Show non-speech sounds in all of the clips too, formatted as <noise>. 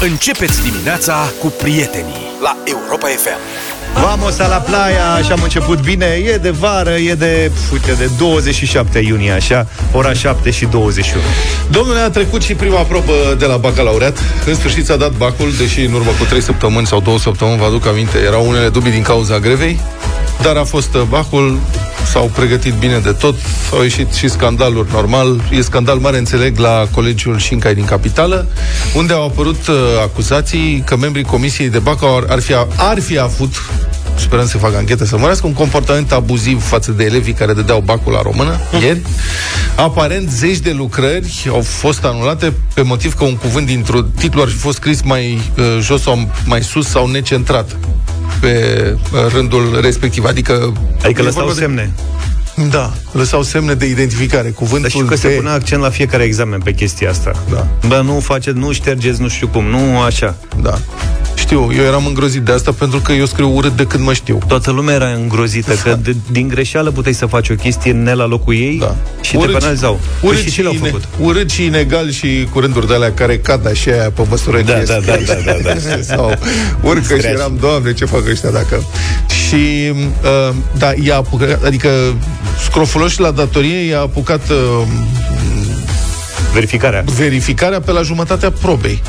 Începeți dimineața cu prietenii la Europa FM. Vamos la playa, și am început bine. E de vară, e de, uite, de 27 iunie, așa Ora 7 și 21 Domnule, a trecut și prima probă de la bacalaureat. În sfârșit s-a dat bacul Deși în urmă cu 3 săptămâni sau 2 săptămâni Vă aduc aminte, erau unele dubii din cauza grevei Dar a fost uh, bacul S-au pregătit bine de tot Au ieșit și scandaluri normal. E scandal mare, înțeleg, la colegiul Șincai din Capitală Unde au apărut uh, acuzații Că membrii comisiei de bac ar, ar, fi, ar fi avut sperăm să facă anchetă să mărească, un comportament abuziv față de elevii care dădeau bacul la română ieri. Aparent, zeci de lucrări au fost anulate pe motiv că un cuvânt dintr-un titlu ar fi fost scris mai uh, jos sau mai sus sau necentrat pe uh, rândul respectiv. Adică, Adică e lăsau vorba de- semne Da, lăsau semne de identificare. Cuvântul Dar știu că se pe- pune accent la fiecare examen pe chestia asta Da. Bă, nu faceți, nu ștergeți, nu știu cum, nu așa Da. Știu, eu eram îngrozit de asta pentru că eu scriu urât de când mă știu. Toată lumea era îngrozită Că de, din greșeală puteai să faci o chestie ne la locul ei Da. Și te penalizau Păi urât și ce le-au ine- făcut? Urât și inegal și cu rânduri de alea care cad așa aia pe măsură Da, ce da, ies. da, da, da, da. <laughs> Sau urcă și eram, doamne, ce fac ăștia dacă... Și, uh, da, i-a apucat, adică scrofuloșii la datorie i-a apucat uh, Verificarea verificarea pe la jumătatea probei.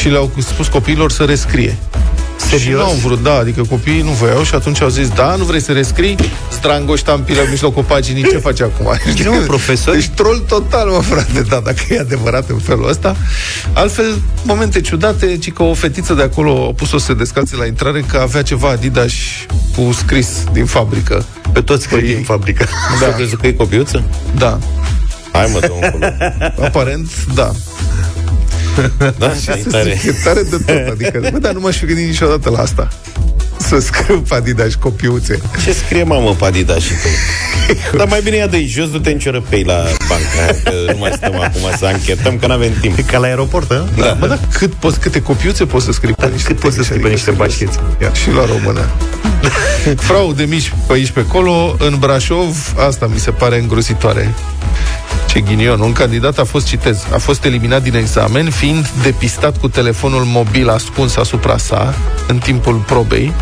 Și le-au spus copiilor să rescrie. Serios? Și nu au vrut, da, adică copiii nu voiau și atunci au zis, da, nu vrei să rescrii? Zdrangoși tampilă în mijlocul paginii, ce faci acum? <laughs> Nu, profesori? Deci troll total, mă, frate, da, dacă e adevărat în felul ăsta. Altfel, momente ciudate, ci că o fetiță de acolo a pus-o să se descalțe la intrare că avea ceva Adidas cu scris din fabrică. Pe toți Păi că din fabrică Da. <laughs> Da. crezut că e copiuță? Da, Hai mă, dă încolo. <laughs> aparent, da. <laughs> Da, și e tare. E tare de tot, adică, bă, dar nu m-aș fi gândit niciodată la asta. Să scriu pe Adidas copiuțe. Ce scrie mamă pe Adidas <laughs> și pe Dar mai bine ia de aici jos, du-te în ciorăpei la bancă Că nu mai stăm acum să anchetăm, că n-avem timp Ca la aeroport, da? Da. Mă, dar cât poți, câte copiuțe poți să scrii pe Dar niște cât poți să tehnici, scrii pe niște adică, bașcheți? serios. Și la română. <laughs> Fraude mici pe aici pe acolo. În Brașov, asta mi se pare îngrozitoare. Ce ghinion. Un candidat a fost, citez, a fost eliminat din examen fiind depistat cu telefonul mobil ascuns asupra sa în timpul probei.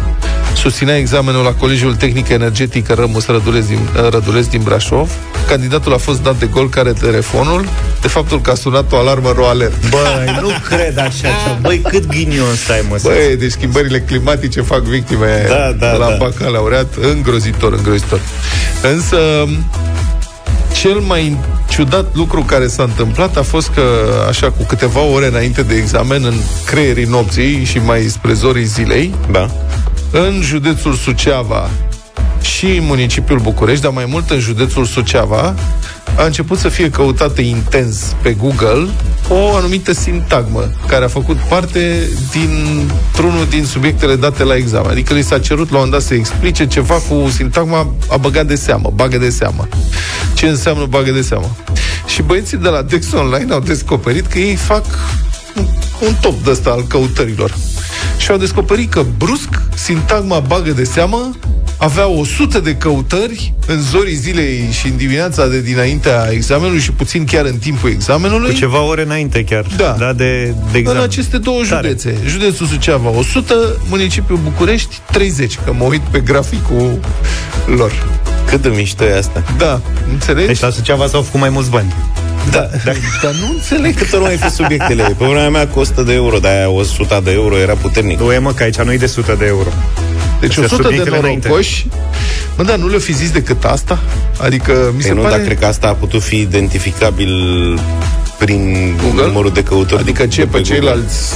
Susținea examenul la Colegiul Tehnic Energetic Rămus Rădulesc din, Rădulesc din Brașov. Candidatul a fost dat de gol care telefonul de faptul că a sunat o alarmă ro alert. Băi, nu cred așa ceva. Băi, cât ghinion stai, mă, să... Băi, deci schimbările climatice fac victime Da, da, la da. bacalaureat. Îngrozitor, îngrozitor. Însă, cel mai ciudat lucru care s-a întâmplat a fost că, așa, cu câteva ore înainte de examen, în creierii nopții și mai spre zorii zilei, Da. în județul Suceava și în municipiul București, dar mai mult în județul Suceava, a început să fie căutată intens pe Google o anumită sintagmă care a făcut parte dintr-unul din subiectele date la examen. Adică li s-a cerut la un dat să explice ceva cu sintagma a băgat de seamă, bagă de seamă. Ce înseamnă bagă de seamă? Și băieții de la Dex Online au descoperit că ei fac un, un top de ăsta al căutărilor. Și au descoperit că brusc sintagma bagă de seamă avea 100 de căutări în zorii zilei și în dimineața de dinaintea examenului și puțin chiar în timpul examenului. Cu ceva ore înainte chiar. Da. da de, de în examen. aceste două Tare. județe. Județul Suceava 100, municipiul București 30, că mă uit pe graficul lor. Cât de mișto e asta Da, înțelegi? Deci la Suceava s-au făcut mai mulți bani. da, da, <laughs> dar nu înțeleg. Cât nu mai fi subiectele Pe vremea mea cu 100 de euro Dar aia 100 de euro era puternic Nu e mă, că aici nu e de 100 de euro. Deci Astea 100 de subiectele înainte. norocoși Mă, dar nu le-o fi zis decât asta? Adică mi se Păi nu, pare... dar cred că asta a putut fi identificabil Prin Google? numărul de căutări Adică de- ce, de pe Google. ceilalți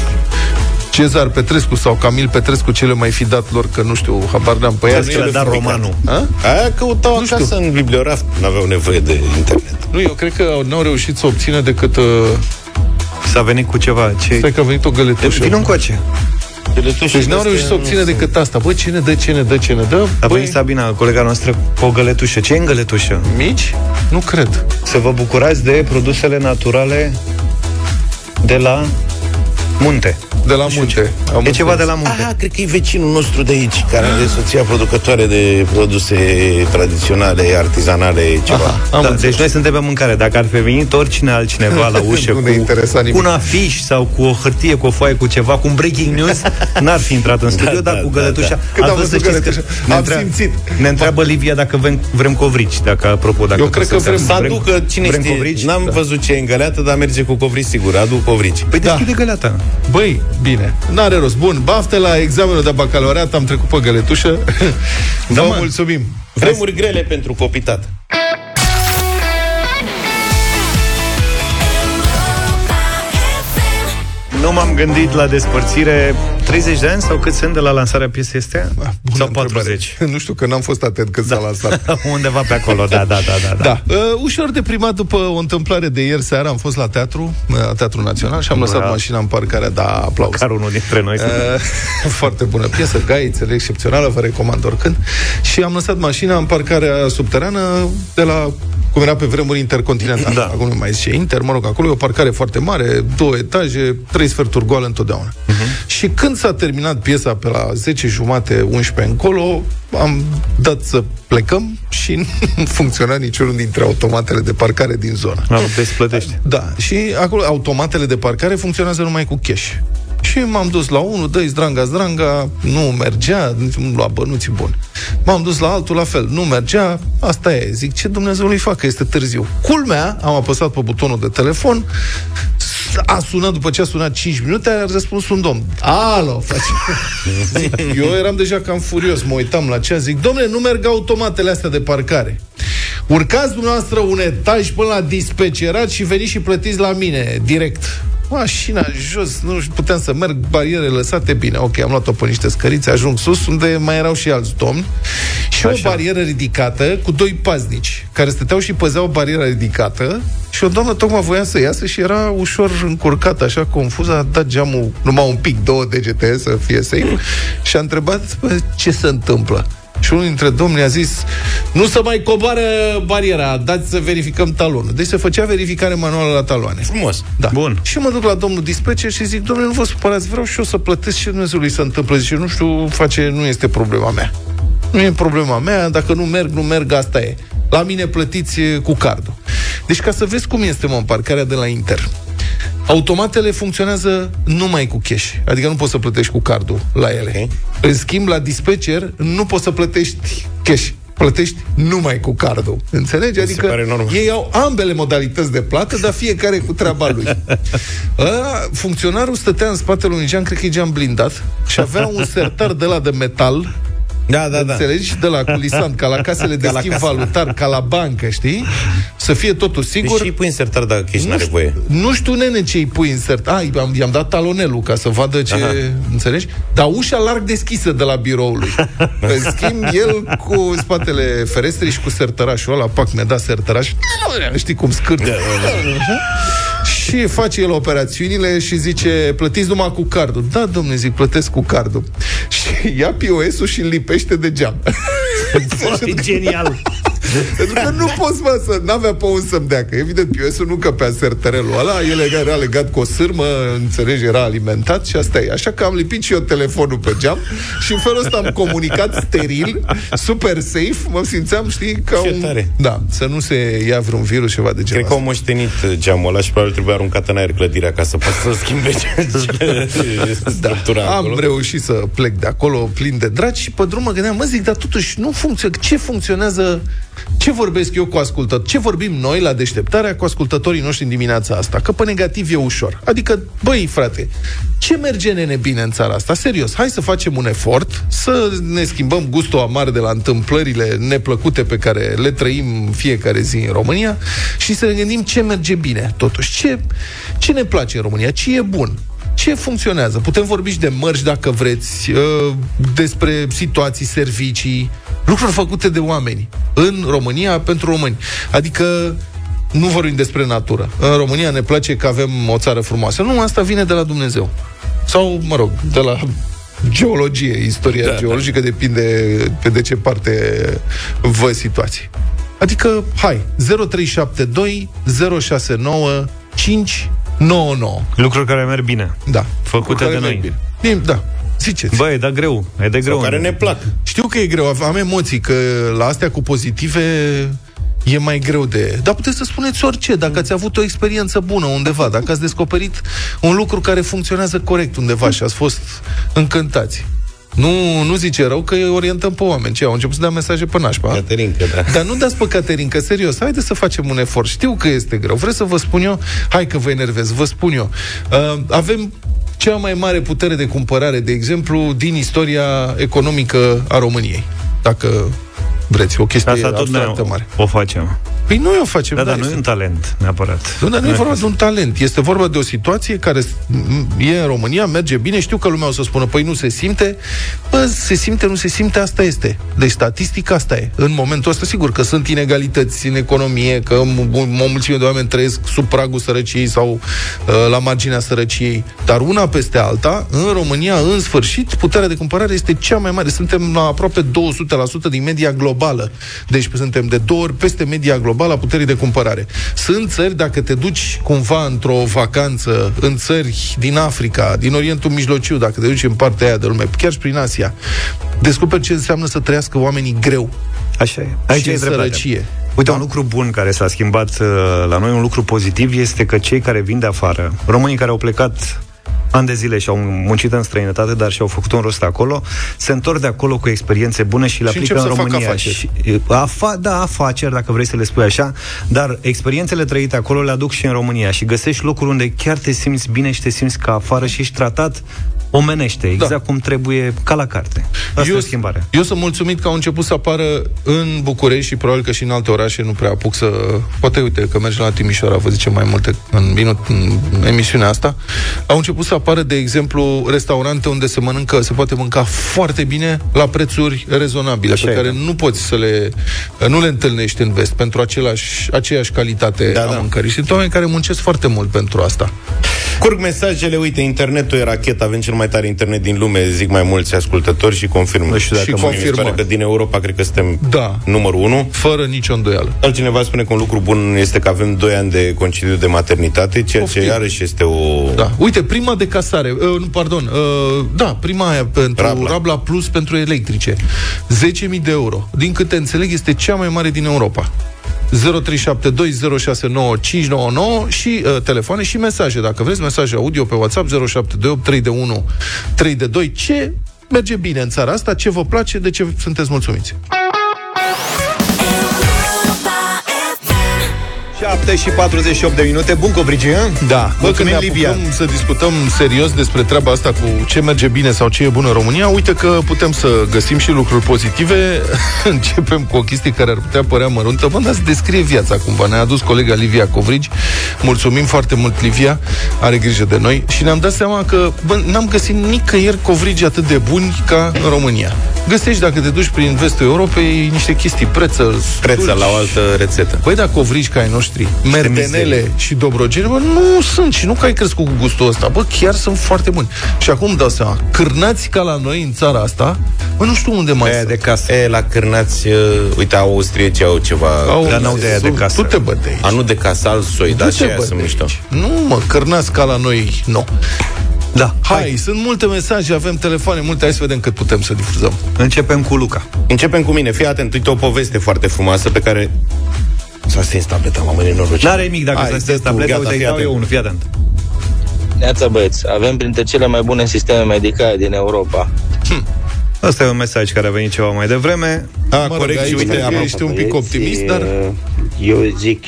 Cezar Petrescu sau Camil Petrescu ce le mai fi dat lor, că nu știu, habar n-am pe ea. Crezi că le-a dat romanul. A? Aia căutau Nu știu. acasă în bibliograf Nu aveau nevoie de internet Nu, eu cred că n-au reușit să obțină decât... Uh, S-a venit cu ceva. Ce... stai că a venit o găletușă. Vino încoace. Deci n-au reușit să obțină decât asta. Bă, ce ne dă, ce ne dă, ce ne dă? A Băi, venit Sabina, colega noastră, cu o găletușă. Ce e în găletușă? mici? Nu cred. Să vă bucurați de produsele naturale de la Munte. De la munte. Am E ceva înțeles. de la munte. Aha, cred că e vecinul nostru de aici, care are soția producătoare de produse tradiționale, artizanale, ceva. Am da, înțeles. deci noi suntem pe mâncare. Dacă ar fi venit oricine altcineva la <laughs> ușă Nu cu, ne interesa nimic. cu un afiș sau cu o hârtie, cu o foaie, cu ceva, cu un breaking news, <laughs> n-ar fi intrat în studio, Da, dar da, cu da, gălătușa. da. Când am Altfel, văzut să știți gălătușa, că ne am întreabă- simțit. Ne întreabă Livia dacă vrem, vrem covrici, dacă, apropo, dacă Eu tot cred să că vrem. înseamnă. Să aducă, cine vrem știe, covrici? n-am Da. văzut ce e îngăleată, dar merge cu covrici sigur, aduc covrici. Păi Da. deschide găleata. Băi, bine, n-are rost. Bun, bafte la examenul de bacalaureat, am trecut pe găletușă. <laughs> Vă mă. mulțumim. Vremuri grele pentru copitat. Nu m-am gândit la despărțire 30 de ani sau cât sunt de la lansarea piesei astea? Bună sau întrebare. 40? <laughs> Nu știu, că n-am fost atent când s-a lansat. <laughs> Undeva pe acolo, da, da, da, da. Da, uh, ușor deprimat după o întâmplare de ieri seara, am fost la teatru, uh, la Teatrul Național și am lăsat Bravo. mașina în parcarea, da, aplauz. Care unul dintre noi. Uh, <laughs> foarte bună piesă, gaițele, excepțională, vă recomand oricând. Și am lăsat mașina în parcarea subterană de la cum era pe vremuri intercontinental. Da. Acum nu mai zice Inter, mă rog, acolo e o parcare foarte mare, două etaje, trei sferturi goală întotdeauna. Uh-huh. Și când s-a terminat piesa pe la 10 jumate, 11 încolo, am dat să plecăm și <laughs> nu funcționa niciunul dintre automatele de parcare din zonă. Am desplătește. Da, și acolo automatele de parcare funcționează numai cu cash. Și m-am dus la unul, dă zdranga, zdranga, nu mergea, nici nu lua bănuții buni. M-am dus la altul, la fel, nu mergea, asta e. Zic, ce Dumnezeu îi fac, că este târziu. Culmea, am apăsat pe butonul de telefon, a sunat, după ce a sunat 5 minute, a răspuns un domn. Alo, face. Eu eram deja cam furios, mă uitam la ceas, zic, domnule, nu merg automatele astea de parcare. Urcați dumneavoastră un etaj până la dispecerat și veniți și plătiți la mine, direct. Mașina jos, nu știu, puteam să merg, bariere lăsate, bine, ok, am luat-o pe niște scărițe, ajung sus, unde mai erau și alți domni, și Așa. o barieră ridicată cu doi paznici, care stăteau și păzeau bariera ridicată, și o doamnă tocmai voia să iasă și era ușor încurcată, așa, confuză, a dat geamul numai un pic, două degete, să fie safe, și a întrebat, "Bă, ce se întâmplă? Și unul dintre domni a zis Nu să mai coboară bariera Dați să verificăm talonul Deci se făcea verificare manuală la taloane Frumos. da. Bun. Și mă duc la domnul dispecer și zic Domnule, nu vă supărați, vreau și eu să plătesc Ce Dumnezeului se întâmplă Zice, nu știu, face, nu este problema mea Nu e problema mea, dacă nu merg, nu merg, asta e La mine plătiți e, cu cardul Deci ca să vezi cum este, mă, în parcarea de la Inter Automatele funcționează numai cu cash, adică nu poți să plătești cu cardul la ele. Ok. În schimb, la dispecer nu poți să plătești cash, plătești numai cu cardul. Înțelegi? Adică pare normal. ei au ambele modalități de plată, dar fiecare cu treaba lui. <laughs> Ăla, funcționarul stătea în spatele unui geam, cred că e geam blindat, și avea un sertar de la de metal Da, da, da. Înțelegi? De la culisant, ca la casele de <laughs> Ca la schimb casă. valutar, ca la bancă, știi? Să fie totul sigur. Deci și pui insertar dacă cash Nu n-are știu, voie. nu știu, nene, ce îi pui insert. Ai, am, i-am dat talonelul ca să vadă ce... Aha. Înțelegi? Dar ușa larg deschisă de la biroul lui. <laughs> În schimb, el cu spatele ferestrei și cu sertărașul ăla, pac, mi-a dat sertăraș. Știi cum scârt. Da, Așa? Și face el operațiunile și zice, plătiți numai cu cardul. Da, domnule, zic, plătesc cu cardul. <laughs> Și ia POS-ul și îl lipește de geam. E genial. <laughs> Pentru că nu poți, mă, să... N-avea pe un să-mi dea, că evident POS-ul nu căpea sertărelul ăla, el era- era legat cu o sârmă, înțelegi, era alimentat și asta e. Așa că am lipit și eu telefonul pe geam și în felul ăsta am comunicat steril, super safe, mă simțeam, știi, ca Ce un... tare. Da, să nu se ia vreun virus, ceva de genul Cred că au moștenit geamul ăla și probabil trebuie aruncat în aer clădirea ca să poată să schimbe structura Da, am acolo. reușit să plec de acolo plin de dragi și pe drum mă gândeam, mă zic, dar totuși nu funcționează. Ce funcționează? Ce vorbesc eu cu ascultători? Ce vorbim noi la deșteptarea cu ascultătorii noștri în dimineața asta? Că pe negativ e ușor. Adică, băi, frate, ce merge nene bine în țara asta? Serios, hai să facem un efort, să ne schimbăm gustul amar de la întâmplările neplăcute pe care le trăim fiecare zi în România și să ne gândim ce merge bine, totuși. Ce, ce ne place în România? Ce e bun? ce funcționează? Putem vorbi și de mărci dacă vreți, uh, despre situații, servicii, lucruri făcute de oameni în România pentru români. Adică nu vorbim despre natură. În România ne place că avem o țară frumoasă. Nu, asta vine de la Dumnezeu. Sau, mă rog, de la geologie, istoria da, geologică, depinde pe de ce parte vă situații. Adică, hai, 0372 069 5 9-9. Lucruri care merg bine. Da. Făcute Care de merg noi. Bine. Bine, Da. Ziceți. Bă, e de greu. E de greu. Sau care ne plac. Știu că e greu, am emoții, că la astea cu pozitive e mai greu de... Dar puteți să spuneți orice, dacă ați avut o experiență bună undeva, dacă ați descoperit un lucru care funcționează corect undeva și ați fost încântați. Nu, nu zice rău că îi orientăm pe oameni. Ce, au început să dea mesaje pe nașpa. Caterinca, da. Dar nu dați pe Caterinca, serios, haideți să facem un efort. Știu că este greu. Vreți să vă spun eu? Hai că vă enervez, vă spun eu. Uh, avem cea mai mare putere de cumpărare, de exemplu, din istoria economică a României. Dacă vreți, o chestie Asta tot noi abstractă mare. o facem. Păi noi o facem. Da, dar este- nu e un talent, neapărat. nu, dar nu e vorba de un talent. Este vorba de o situație care m- e în România, merge bine. Știu că lumea o să spună, păi nu se simte. Bă, se simte, nu se simte, asta este. Deci statistic asta e. În momentul ăsta, sigur că sunt inegalități în economie, că m- m- o mulțime de oameni trăiesc sub pragul sărăciei sau uh, la marginea sărăciei. Dar una peste alta, în România, în sfârșit, puterea de cumpărare este cea mai mare. Suntem la aproape 200% din media globală. Deci suntem de două ori peste media globală a puterii de cumpărare. Sunt țări, dacă te duci cumva într-o vacanță în țări din Africa, din Orientul Mijlociu, dacă te duci în partea aia de lume, chiar și prin Asia, descoperi ce înseamnă să trăiască oamenii greu. Așa e. Aici Și e în dreptate. sărăcie. Uite, Da. un lucru bun care s-a schimbat uh, la noi, un lucru pozitiv, este că cei care vin de afară, românii care au plecat ani de zile și au muncit în străinătate, dar și-au făcut un rost acolo, se întorc de acolo cu experiențe bune și le Și aplică încep în să facă România. afaceri. Și, e, afa, da, afaceri, dacă vrei să le spui așa, dar experiențele trăite acolo le aduc și în România și găsești locuri unde chiar te simți bine și te simți ca afară și ești tratat omenește, exact Da. cum trebuie, ca la carte. Asta e schimbarea. Eu sunt mulțumit că au început să apară în București și probabil că și în alte orașe nu prea apuc să... Poate, uite, că mergi la Timișoara, vă zicem mai multe în, minut, în emisiunea asta. Au început să apară, de exemplu, restaurante unde se mănâncă, se poate mânca foarte bine la prețuri rezonabile, Așa pe e, care da. nu poți să le... nu le întâlnești în vest pentru același, aceeași calitate Da, a da. mâncării. Și sunt oameni care muncesc foarte mult pentru asta. Curg mesajele, uite, internetul e rachetă, avem cel mai tare internet din lume, zic mai mulți ascultători și confirm. Nu știu dacă Și mă- mi se confirmăm. pare că din Europa cred că suntem Da. numărul 1. Fără nicio îndoială. Altcineva spune că un lucru bun este că avem 2 ani de concediu de maternitate, ceea Poftim. ce iarăși este o... Da. Uite, prima de casare, uh, nu, pardon, uh, da, prima aia pentru Rabla. Rabla. Rabla Plus pentru electrice. 10.000 de euro. Din câte înțeleg, este cea mai mare din Europa. 0372069599 și uh, telefoane și mesaje. Dacă vreți mesaje audio pe WhatsApp 0728 3 de 1 3 de 2. Ce merge bine în țara asta? Ce vă place? De ce sunteți mulțumiți? 7 și 48 de minute. Bun covrigi, hă? Da, bă, când Mulțumim, ne Livia. apucăm să discutăm serios despre treaba asta cu ce merge bine sau ce e bun în România, uite că putem să găsim și lucruri pozitive. <laughs> Începem cu o chestie care ar putea părea măruntă, bă, dar să descrie viața cumva. Ne-a adus colega Livia Covrigi. Mulțumim foarte mult, Livia. Are grijă de noi. Și ne-am dat seama că bă, n-am găsit nicăieri covrigi atât de buni ca în România. Găsești, dacă te duci prin vestul Europei, niște chestii preță, Preță stulci. la o altă rețetă. Păi da, covrigi ca ai noștri, merdenele mizerie. și dobrogeni, bă, nu sunt și nu că ai crescut cu gustul ăsta, bă, chiar sunt foarte buni. Și acum îmi dau seama, cârnați ca la noi în țara asta, bă, nu știu unde mai Aia sunt. de casă. E, la cârnați, uh, uite, austriecii au ceva... Au, Dar n-au de aia de casă. Tu te bă de aici. A, nu de casă, alt soi, dar și Du-te, aia bă, sunt de mișto. aici. Nu, mă, cârnați ca la noi, nu. Da, Hai, hai. sunt multe mesaje, avem telefoane multe, hai să vedem cât putem să difuzăm. Începem cu Luca. Începem cu mine. Fii atent, uite o poveste foarte frumoasă pe care... S-a stins tableta, mamă, nenorocit. N-are nimic dacă Hai, să dă stai tu, tableta, gata, uite, îi fii dau atent. eu unul, fii atent. Neața băieți, avem printre cele mai bune sisteme medicale din Europa. Asta e un mesaj care a venit ceva mai devreme. A, Mă rog, corect, și aici uite, trebuie- apropo, ești un pic Băieți, optimist, dar- uh, Eu zic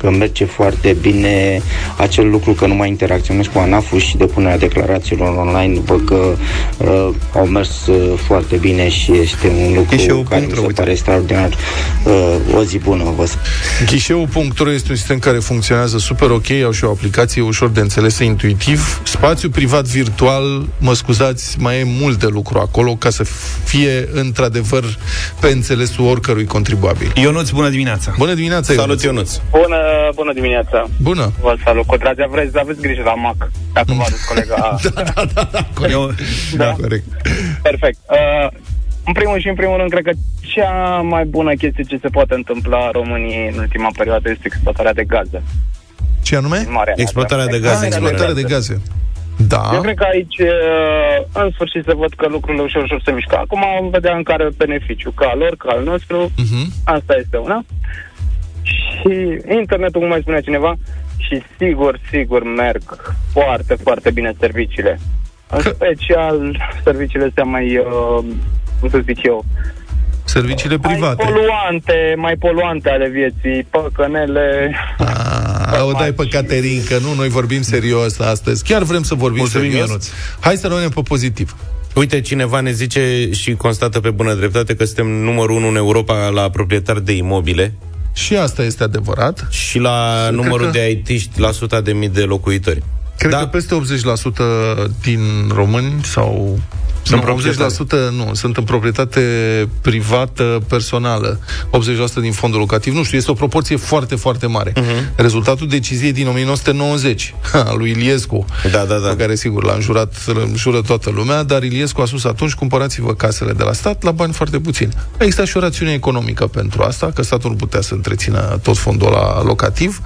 că merge foarte bine acel lucru că nu mai interacționezi cu ANAF-ul și depunerea declarațiilor online, după că uh, au mers uh, foarte bine și este un lucru Ghișeul care mi punct ro, se uite. pare extraordinar. Uh, o zi bună, vă spun. Ghișeul.ro este un sistem care funcționează super ok, au și o aplicație ușor de înțeles, intuitiv. Spațiu privat virtual, mă scuzați, mai e mult de lucru acolo ca să fie într-adevăr pe înțelesul oricărui contribuabil. Ionuț, bună dimineața. Bună dimineața, Salut, Ionuț. Ionuț. Bună, bună dimineața! Bună! Vă salut! Cu dragi aveți, aveți grijă la Mac, dacă v-a adus colega... <laughs> Eu, Da. Corect. Perfect. Uh, în primul și în primul rând, cred că cea mai bună chestie ce se poate întâmpla României în ultima perioadă este exploatarea de gaze. Ce anume? Marea Neagră. Exploatarea de gaze. Ah, exploatare de gaze. Da. Eu cred că aici, uh, în sfârșit, se văd că lucrurile ușor, ușor se mișcă. Acum vom vedea în care beneficiu, ca al lor, ca al nostru. Mhm. Asta este una. Și internetul, cum mai spunea cineva, și sigur, sigur merg foarte, foarte bine serviciile. În Că- special serviciile astea mai, uh, cum să zic eu, Serviciile private. mai poluante, mai poluante ale vieții, păcănele. Ah, o dai pe Caterin, că nu, noi vorbim serios astăzi. Chiar vrem să vorbim Mulțumim, serios. Ionuț. Hai să rămânem pe pozitiv. Uite, cineva ne zice și constată pe bună dreptate că suntem numărul unu în Europa la proprietari de imobile Și asta este adevărat. și la Cred numărul că- de aitiști la suta de mii de locuitori. Cred Da. că peste 80% din români sau Sunt nu, proprietari. 80% nu, sunt în proprietate privată personală. 80% din fondul locativ, nu știu, este o proporție foarte, foarte mare. Uh-huh. Rezultatul deciziei din 1990 a lui Iliescu, Da, da, da. pe care sigur l-a înjurat, îl jură toată lumea, dar Iliescu a spus atunci, cumpărați-vă casele de la stat la bani foarte puțini. A existat și o rațiune economică pentru asta, că statul nu putea să întrețină tot fondul la locativ,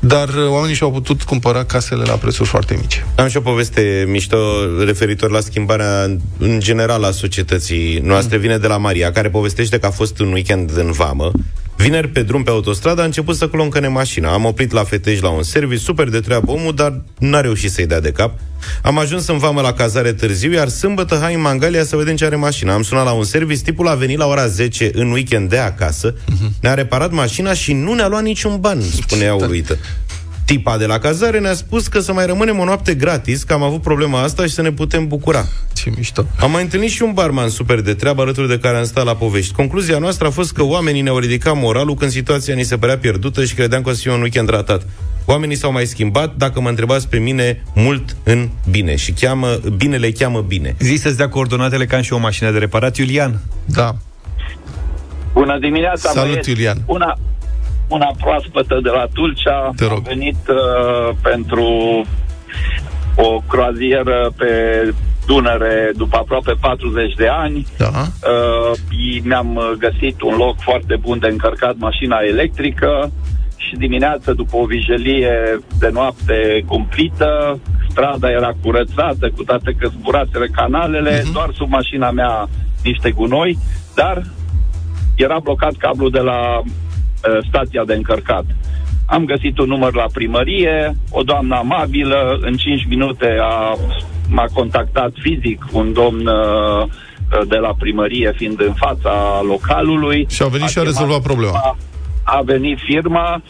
dar uh, oamenii și-au putut cumpăra casele la prețuri foarte mici. Am și o poveste mișto referitor la schimbarea în general a societății noastre. Vine de la Maria, care povestește că a fost un weekend în vamă. Vineri pe drum pe autostradă a început să cloncăne mașina. Am oprit la Fetești la un serviciu, super de treabă omul, dar n-a reușit să-i dea de cap. Am ajuns în vamă la cazare târziu, iar sâmbătă hai în Mangalia să vedem ce are mașina. Am sunat la un serviciu, tipul a venit la ora 10 în weekend de acasă, ne-a reparat mașina și nu ne-a luat niciun ban, spune ea uluită. Tipa de la cazare ne-a spus că să mai rămânem o noapte gratis, că am avut problema asta și să ne putem bucura. Ce mișto. Am mai întâlnit și un barman super de treabă alături de care am stat la povești. Concluzia noastră a fost că oamenii ne-au ridicat moralul când situația ni se părea pierdută și credeam că o să fie un weekend ratat. Oamenii s-au mai schimbat, dacă mă întrebați pe mine, mult în bine. Și cheamă, binele cheamă bine. Zi să-ți dea coordonatele ca și o mașină de reparat, Iulian. Da. Bună dimineața, Salut, băieți. Iulian. Una, una proaspătă de la Tulcea. Te rog. Am venit uh, pentru o croazieră pe Dunăre după aproape 40 de ani. Da. Uh, i- mi-am găsit un loc foarte bun de încărcat mașina electrică și dimineața, după o vijelie de noapte cumplită, strada era curățată, cu toate că zburaseră canalele, Mhm. doar sub mașina mea niște gunoi, dar era blocat cablul de la uh, stația de încărcat. Am găsit un număr la primărie, o doamnă amabilă, în 5 minute a, m-a contactat fizic un domn uh, uh, de la primărie, fiind în fața localului. Și a venit și a chemat rezolvat problema. firma, A venit firma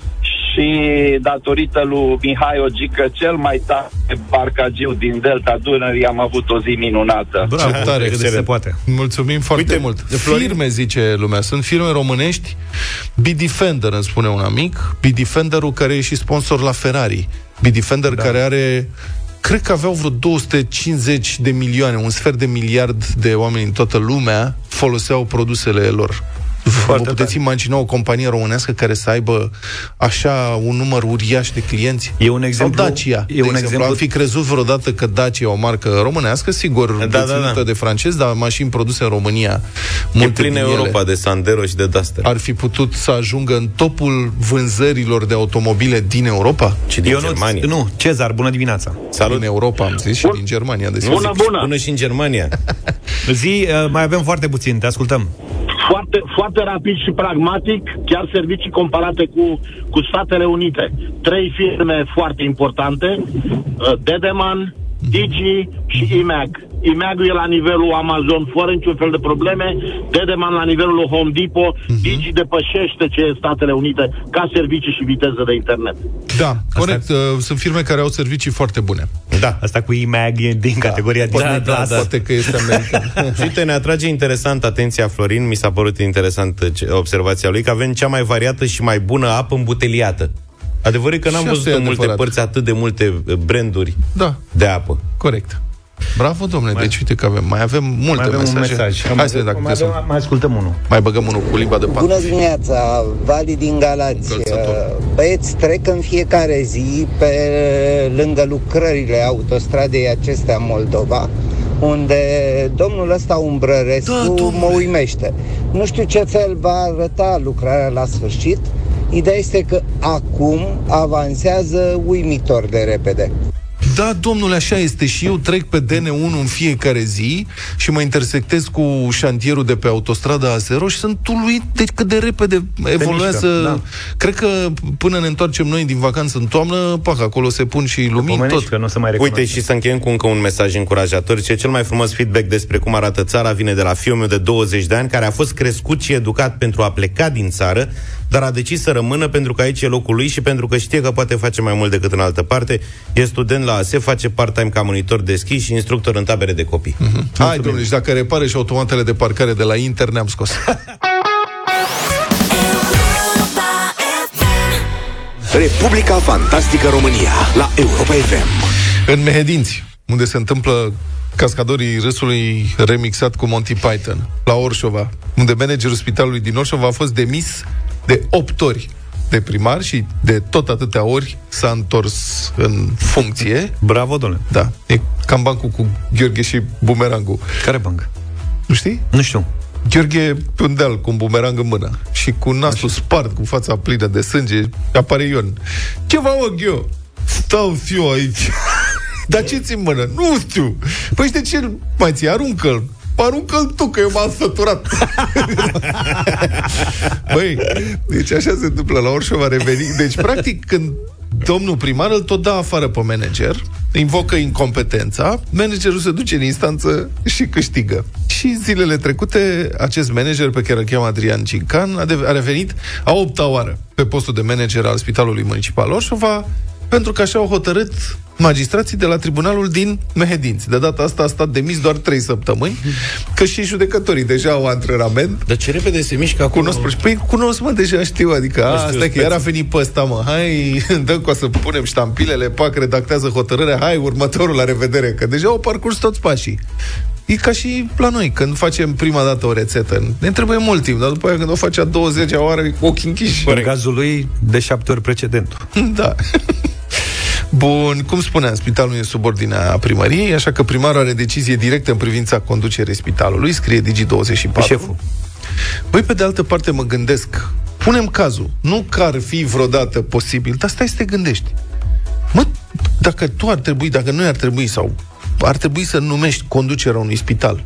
și datorită lui Mihai Ogică, cel mai tare barcagiu din Delta Dunării, am avut o zi minunată. Bravo, Ce tare. cât de se poate. Mulțumim foarte Uite, mult. Florin- Firme, zice lumea. Sunt firme românești. Bidefender, îmi spune un amic. Bidefenderul care e și sponsor la Ferrari. Bidefender da. care are cred că aveau vreo 250 de milioane, un sfert de miliard de oameni în toată lumea foloseau produsele lor. Vă puteți imagina o companie românească care să aibă așa un număr uriaș de clienți? E un exemplu- Sau Dacia, e de un exemplu. exemplu- Am fi crezut vreodată că Dacia e o marcă românească, sigur, Da, da, da, deținută da. de francezi, dar mașini produse în România. E multe plină din ele Europa de Sandero și de Duster. Ar fi putut să ajungă în topul vânzărilor de automobile din Europa? Și din Ionuț, Germania. Nu, Cezar, bună dimineața. Salut. Din Europa, am zis, și din Germania, desigur. Bună, bună! Până și în Germania. <laughs> Zi, uh, mai avem foarte puțin, te ascultăm. Foarte, foarte rapid și pragmatic, chiar servicii comparate cu, cu Statele Unite. Trei firme foarte importante, uh, Dedeman, Digi și IMAG. IMAG e la nivelul Amazon fără niciun fel de probleme, Dedeman la nivelul Home Depot, Digi depășește ce e Statele Unite ca servicii și viteză de internet. Da, corect. Uh, Sunt firme care au servicii foarte bune. Da. Asta cu IMAG e din categoria Disney da, Plus. da. Poate că este american. <laughs> Și uite, ne atrage interesant atenția Florin, mi s-a părut interesant uh, ce- observația lui, că avem cea mai variată și mai bună apă îmbuteliată. Adevărul e că n-am Și văzut asta e în multe adevărat. părți atât de multe uh, branduri Da, de apă. corect. Bravo, domnule. Deci, uite că avem, mai avem multe Mai avem mesaje. un mesaj. Hai să vedem dacă mai, putem să... avem, mai ascultăm unul. Mai băgăm unul cu limba de pat. Bună dimineața, Vali din Galați. Încălțător. Băieți, trec în fiecare zi pe lângă lucrările autostradei acestea în Moldova, unde domnul ăsta Umbrărescu Da, domnule. mă uimește. Nu știu ce fel va arăta lucrarea la sfârșit, Ideea este că acum avansează uimitor de repede. Da, domnule, așa este și eu trec pe DN1 în fiecare zi și mă intersectez cu șantierul de pe autostrada A0 și sunt uluit de cât de repede evoluează. mișcă, da. Cred că până ne întoarcem noi din vacanță în toamnă, pac, acolo se pun și lumini Pomenești tot. că nu o să mai recunoaște. Uite, și să încheiem cu încă un mesaj încurajator. Ce cel mai frumos feedback despre cum arată țara vine de la fiul meu de 20 de ani, care a fost crescut și educat pentru a pleca din țară, dar a decis să rămână pentru că aici e locul lui și pentru că știe că poate face mai mult decât în altă parte. E student la ASE, face part-time ca monitor de schi și instructor în tabere de copii. Hai, domnule, și dacă repare și automatele de parcare de la Inter, ne-am scos. <laughs> Republica Fantastică România la Europa FM. în Mehedinți, unde se întâmplă Cascadorii Râsului remixat cu Monty Python, la Orșova, unde managerul spitalului din Orșova a fost demis de 8 ori de primar și de tot atâtea ori s-a întors în funcție. Bravo, domnule. Da, e cam bancul cu Gheorghe și bumerangul. Care banc? Nu știi? Nu știu. Gheorghe pe un deal cu un bumerang în mână și cu nasul spart, cu fața plină de sânge, apare Ion. Ce vă mă, Ghio? Stau fiu aici. <laughs> Dar ce ți în mână? Nu știu. Păi de ce mai ți aruncă-l? Aruncă-l tu, că eu m-am săturat. <laughs> Băi, deci așa se întâmplă la Orșova a revenit. Deci, practic, când domnul primar îl tot dă afară pe manager, invocă incompetența, managerul se duce în instanță și câștigă. Și zilele trecute, acest manager pe care îl cheamă Adrian Cincan a, de- a revenit a opta oară pe postul de manager al Spitalului Municipal Orșova, pentru că așa au hotărât magistrații de la tribunalul din Mehedinți. De data asta a stat demis doar 3 săptămâni, că și judecătorii deja au antrenament. Dar ce repede se mișcă acum. Cunosc, păi cunosc, mă, deja știu, adică, a, știu, asta e că speță. iar a venit pe ăsta, mă, hai, <laughs> dăm cu să punem ștampilele, pac, redactează hotărârea, hai, următorul, la revedere, că deja au parcurs toți pașii. E ca și la noi, când facem prima dată o rețetă. Ne trebuie mult timp, dar după aia când o faci a 20 oară, ochii închiși. În cazul lui, de șapte ori precedentul. Da. <laughs> Bun, cum spuneam, spitalul e sub ordinea primăriei, așa că primarul are decizie directă în privința conducerii spitalului, scrie Digi24. Șeful. Băi, pe de altă parte mă gândesc, punem cazul, nu că ar fi vreodată posibil, dar stai să te gândești. Mă, dacă tu ar trebui, dacă noi ar trebui sau ar trebui să numești conducerea unui spital,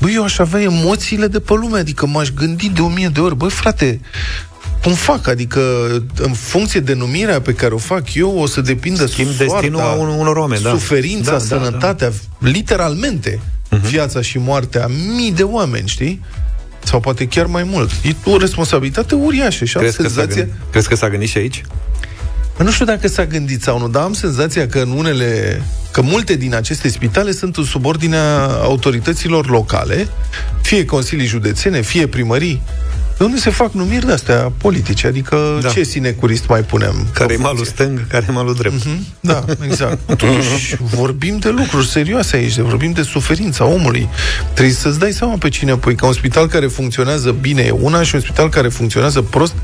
Băi, eu aș avea emoțiile de pe lume, adică m-aș gândi de o mie de ori. Băi, frate, cum fac? Adică, în funcție de numirea pe care o fac eu, o să depindă Schimb soarta, destinul a un- unor oameni, da. Suferința, Da, da, sănătatea, literalmente, viața și moartea a mii de oameni, știi? Sau poate chiar mai mult. E o responsabilitate uriașă și am Crezi că, s-a senzația... gândit, crezi că s-a gândit și aici? Bă, Nu știu dacă s-a gândit sau nu, dar am senzația că în unele, că multe din aceste spitale sunt în subordinea autorităților locale, fie consilii județene, fie primării, de unde se fac numiri de-astea politice, adică Da. ce sinecurist mai punem? Care e pe malul funcție? stâng, care e malul drept. Da, exact. <laughs> Totuși, vorbim de lucruri serioase aici, de vorbim de suferința omului. Trebuie să-ți dai seama pe cine pui, că un spital care funcționează bine e una și un spital care funcționează prost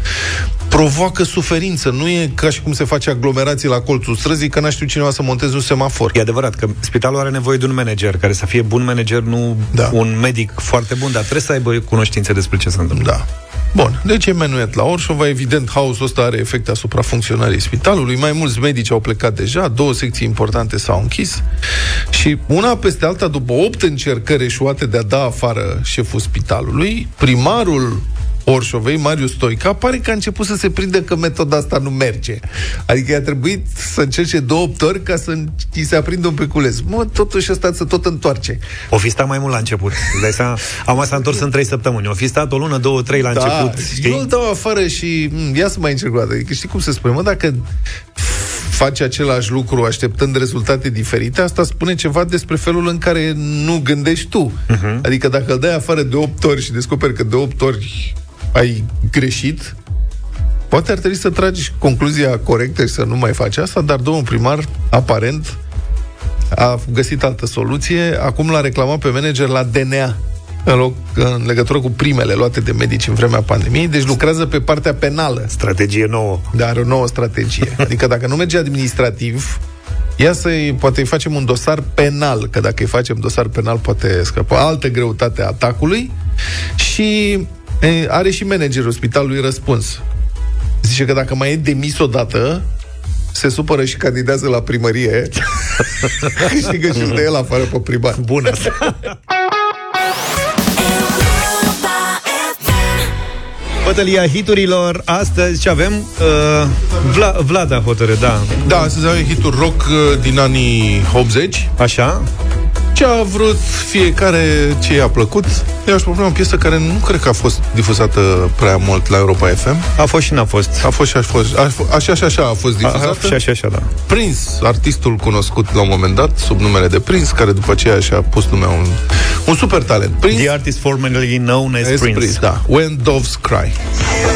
provoacă suferință. Nu e ca și cum se face aglomerații la colțul străzii, că n-a știut cineva să monteze un semafor. E adevărat că spitalul are nevoie de un manager care să fie bun manager, nu Da. un medic foarte bun, dar trebuie să aibă cunoștințe despre ce se întâmplă. Da. Bun, deci e menuet la Orșova, evident, haosul ăsta are efect asupra funcționării spitalului, mai mulți medici au plecat deja, două secții importante s-au închis și una peste alta, după opt încercări eșuate de a da afară șeful spitalului, primarul Orșovei, Marius Stoica, pare că a început să se prindă că metoda asta nu merge. Adică i-a trebuit să încerce două opt ori ca să îi se aprindă un peculeț. Mă, totuși ăsta să tot întoarce. O fi stat mai mult la început. Îți dai seama? Am s-a întors în trei săptămâni. O fi stat o lună, două, trei la început. Da, eu îl dau afară și m, ia să mai încerc o dată. Adică știi cum se spune? Mă, dacă faci același lucru așteptând rezultate diferite, asta spune ceva despre felul în care nu gândești tu. Uh-huh. Adică dacă îl dai afară de 8 ori și descoperi că de 8 ori ai greșit, poate ar trebui să tragi concluzia corectă și să nu mai faci asta, dar domnul primar, aparent, a găsit altă soluție. Acum l-a reclamat pe manager la DNA în, loc, în legătură cu primele luate de medici în vremea pandemiei, deci lucrează pe partea penală. Strategie nouă. Dar are o nouă strategie. <laughs> Adică dacă nu merge administrativ, ia să poate îi facem un dosar penal, că dacă îi facem dosar penal poate scăpa altă greutate a atacului și e, are și managerul spitalului răspuns. Zice că dacă mai e demis odată, se supără și candidează la primărie. Câștigă <laughs> și de el afară pe primar. Bună asta. Bătălia hiturilor, astăzi ce avem? Uh, Vla, Vlad a hotărât, da. Da, astăzi avem hituri rock uh, din anii 80. Așa? Ce a vrut fiecare, ce i-a plăcut. Eu aș propune o piesă care nu cred că a fost difuzată prea mult la Europa FM. A fost și n-a fost. A fost și a fost. A, f- așa și așa a fost A, difuzată. a, și așa, așa, da. Prince, artistul cunoscut la un moment dat, sub numele de Prince, care după aceea și-a pus lumea un, un super talent. Prince, The artist formerly known as as Prince. Prince, da. When Doves Cry. Deci,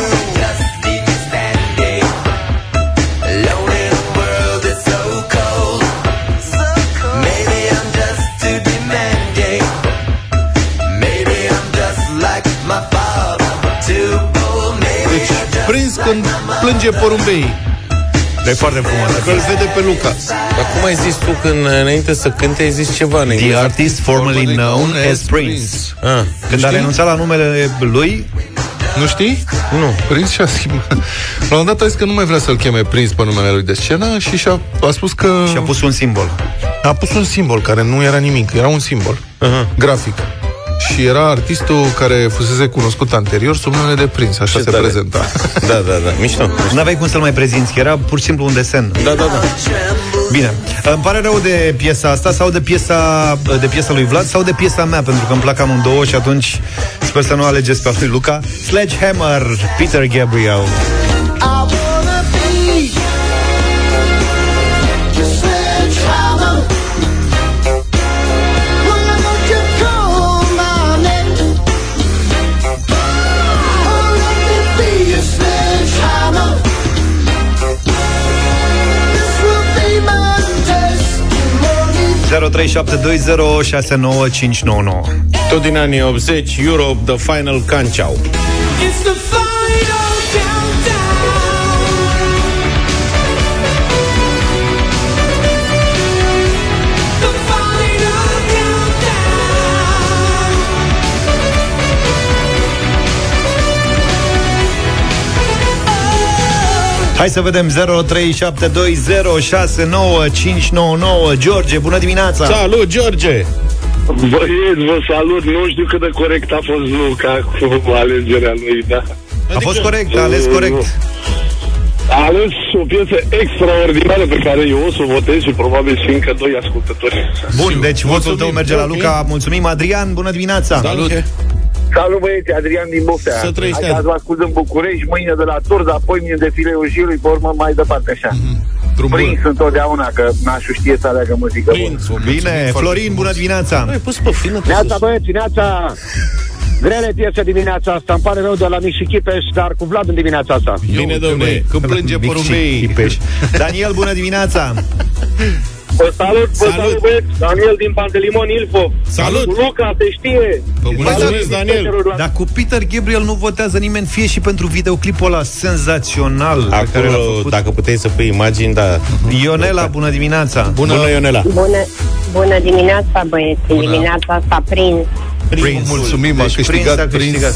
când plânge porumbeii, E foarte frumos. că îl vede pe Luca. Dar cum ai zis tu când înainte să cânte, ai zis ceva în The engleză? artist formerly known as Prince. Ah, Când a renunțat la numele lui, Nu știi? nu. Prince și-a schimbat. La un moment dat a zis că nu mai vrea să-l cheme Prince pe numele lui de scenă și și-a a spus că... și-a pus un simbol. a pus un simbol care nu era nimic, era un simbol Aha. grafic. Și era artistul care fusese cunoscut anterior sub numele de Prince, așa Ce se tare. prezenta. Da, da, da. <laughs> Mișto. N-aveai cum să-l mai prezinți, că era pur și simplu un desen. Da, da, da. Bine. Îmi pare rău de piesa asta sau de piesa, de piesa lui Vlad sau de piesa mea, pentru că îmi plac amândouă și atunci sper să nu alegeți pe a lui Luca. Sledgehammer, Peter Gabriel. Tot din anii 80, Europe, The Final Canciau. It's the Hai să vedem 0372069599 George, bună dimineața! Salut, George! Băieți, vă salut. Nu știu cât de corect a fost Luca cu alegerea lui, da. A fost corect, a ales corect. A ales o piesă extraordinară pe care eu o să o votez și probabil și încă doi ascultători. Bun, deci votul Mulțumim. tău merge la Ok. Luca. Mulțumim, Adrian, bună dimineața! Salut! Salut băieți, Adrian din Boftea. Să trăiești, Hai că Adi. vă ascult în București, mâine de la Turda, apoi mine de fileul Jilui, pe urmă mai departe așa. Drum bun. Prins întotdeauna, că n-aș știe să aleagă muzică bună. Prince. Bine, Florin, bună dimineața! Ai pus pe fină pe Neața sus. băieți, neața Grele piese dimineața asta Îmi pare rău de la Mic și Chipeș Dar cu Vlad în dimineața asta Bine, Ia uite, domne. băi, Când plânge Mic și porumbei. Chipeș. Daniel, bună dimineața! <laughs> Vă salut, vă Salut. salut, băieți. Daniel din Pantelimon Ilfov. Salut. Cu Luca, se știe. Vă Mulțumesc, Daniel. Dar cu Peter Gabriel nu votează nimeni, fie și pentru videoclipul ăla senzațional pe care l-a Acolo, făcut. dacă puteai să pui imagini, da. Ionela, bună dimineața! Bună, Bună Ionela. Bună, bună dimineața, băieți. Bună. Dimineața asta prins. Prince. Mulțumim, a Deci câștigat Prince a câștigat.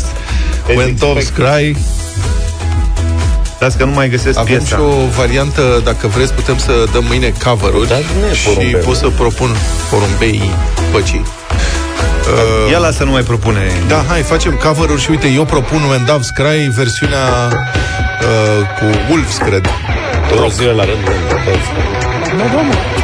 Prince. When Doves Cry. Las că nu mai găsesc Avem piesa. și o variantă, dacă vreți, putem să dăm mâine cover-uri Dar nu e și porumbeu. pot să propun porumbei păcii. Ia lasă, nu mai propune. Da, hai, facem cover-uri și uite, eu propun When Doves Cry versiunea uh, cu Wolves, cred. Două zile la rând. toți. Dig,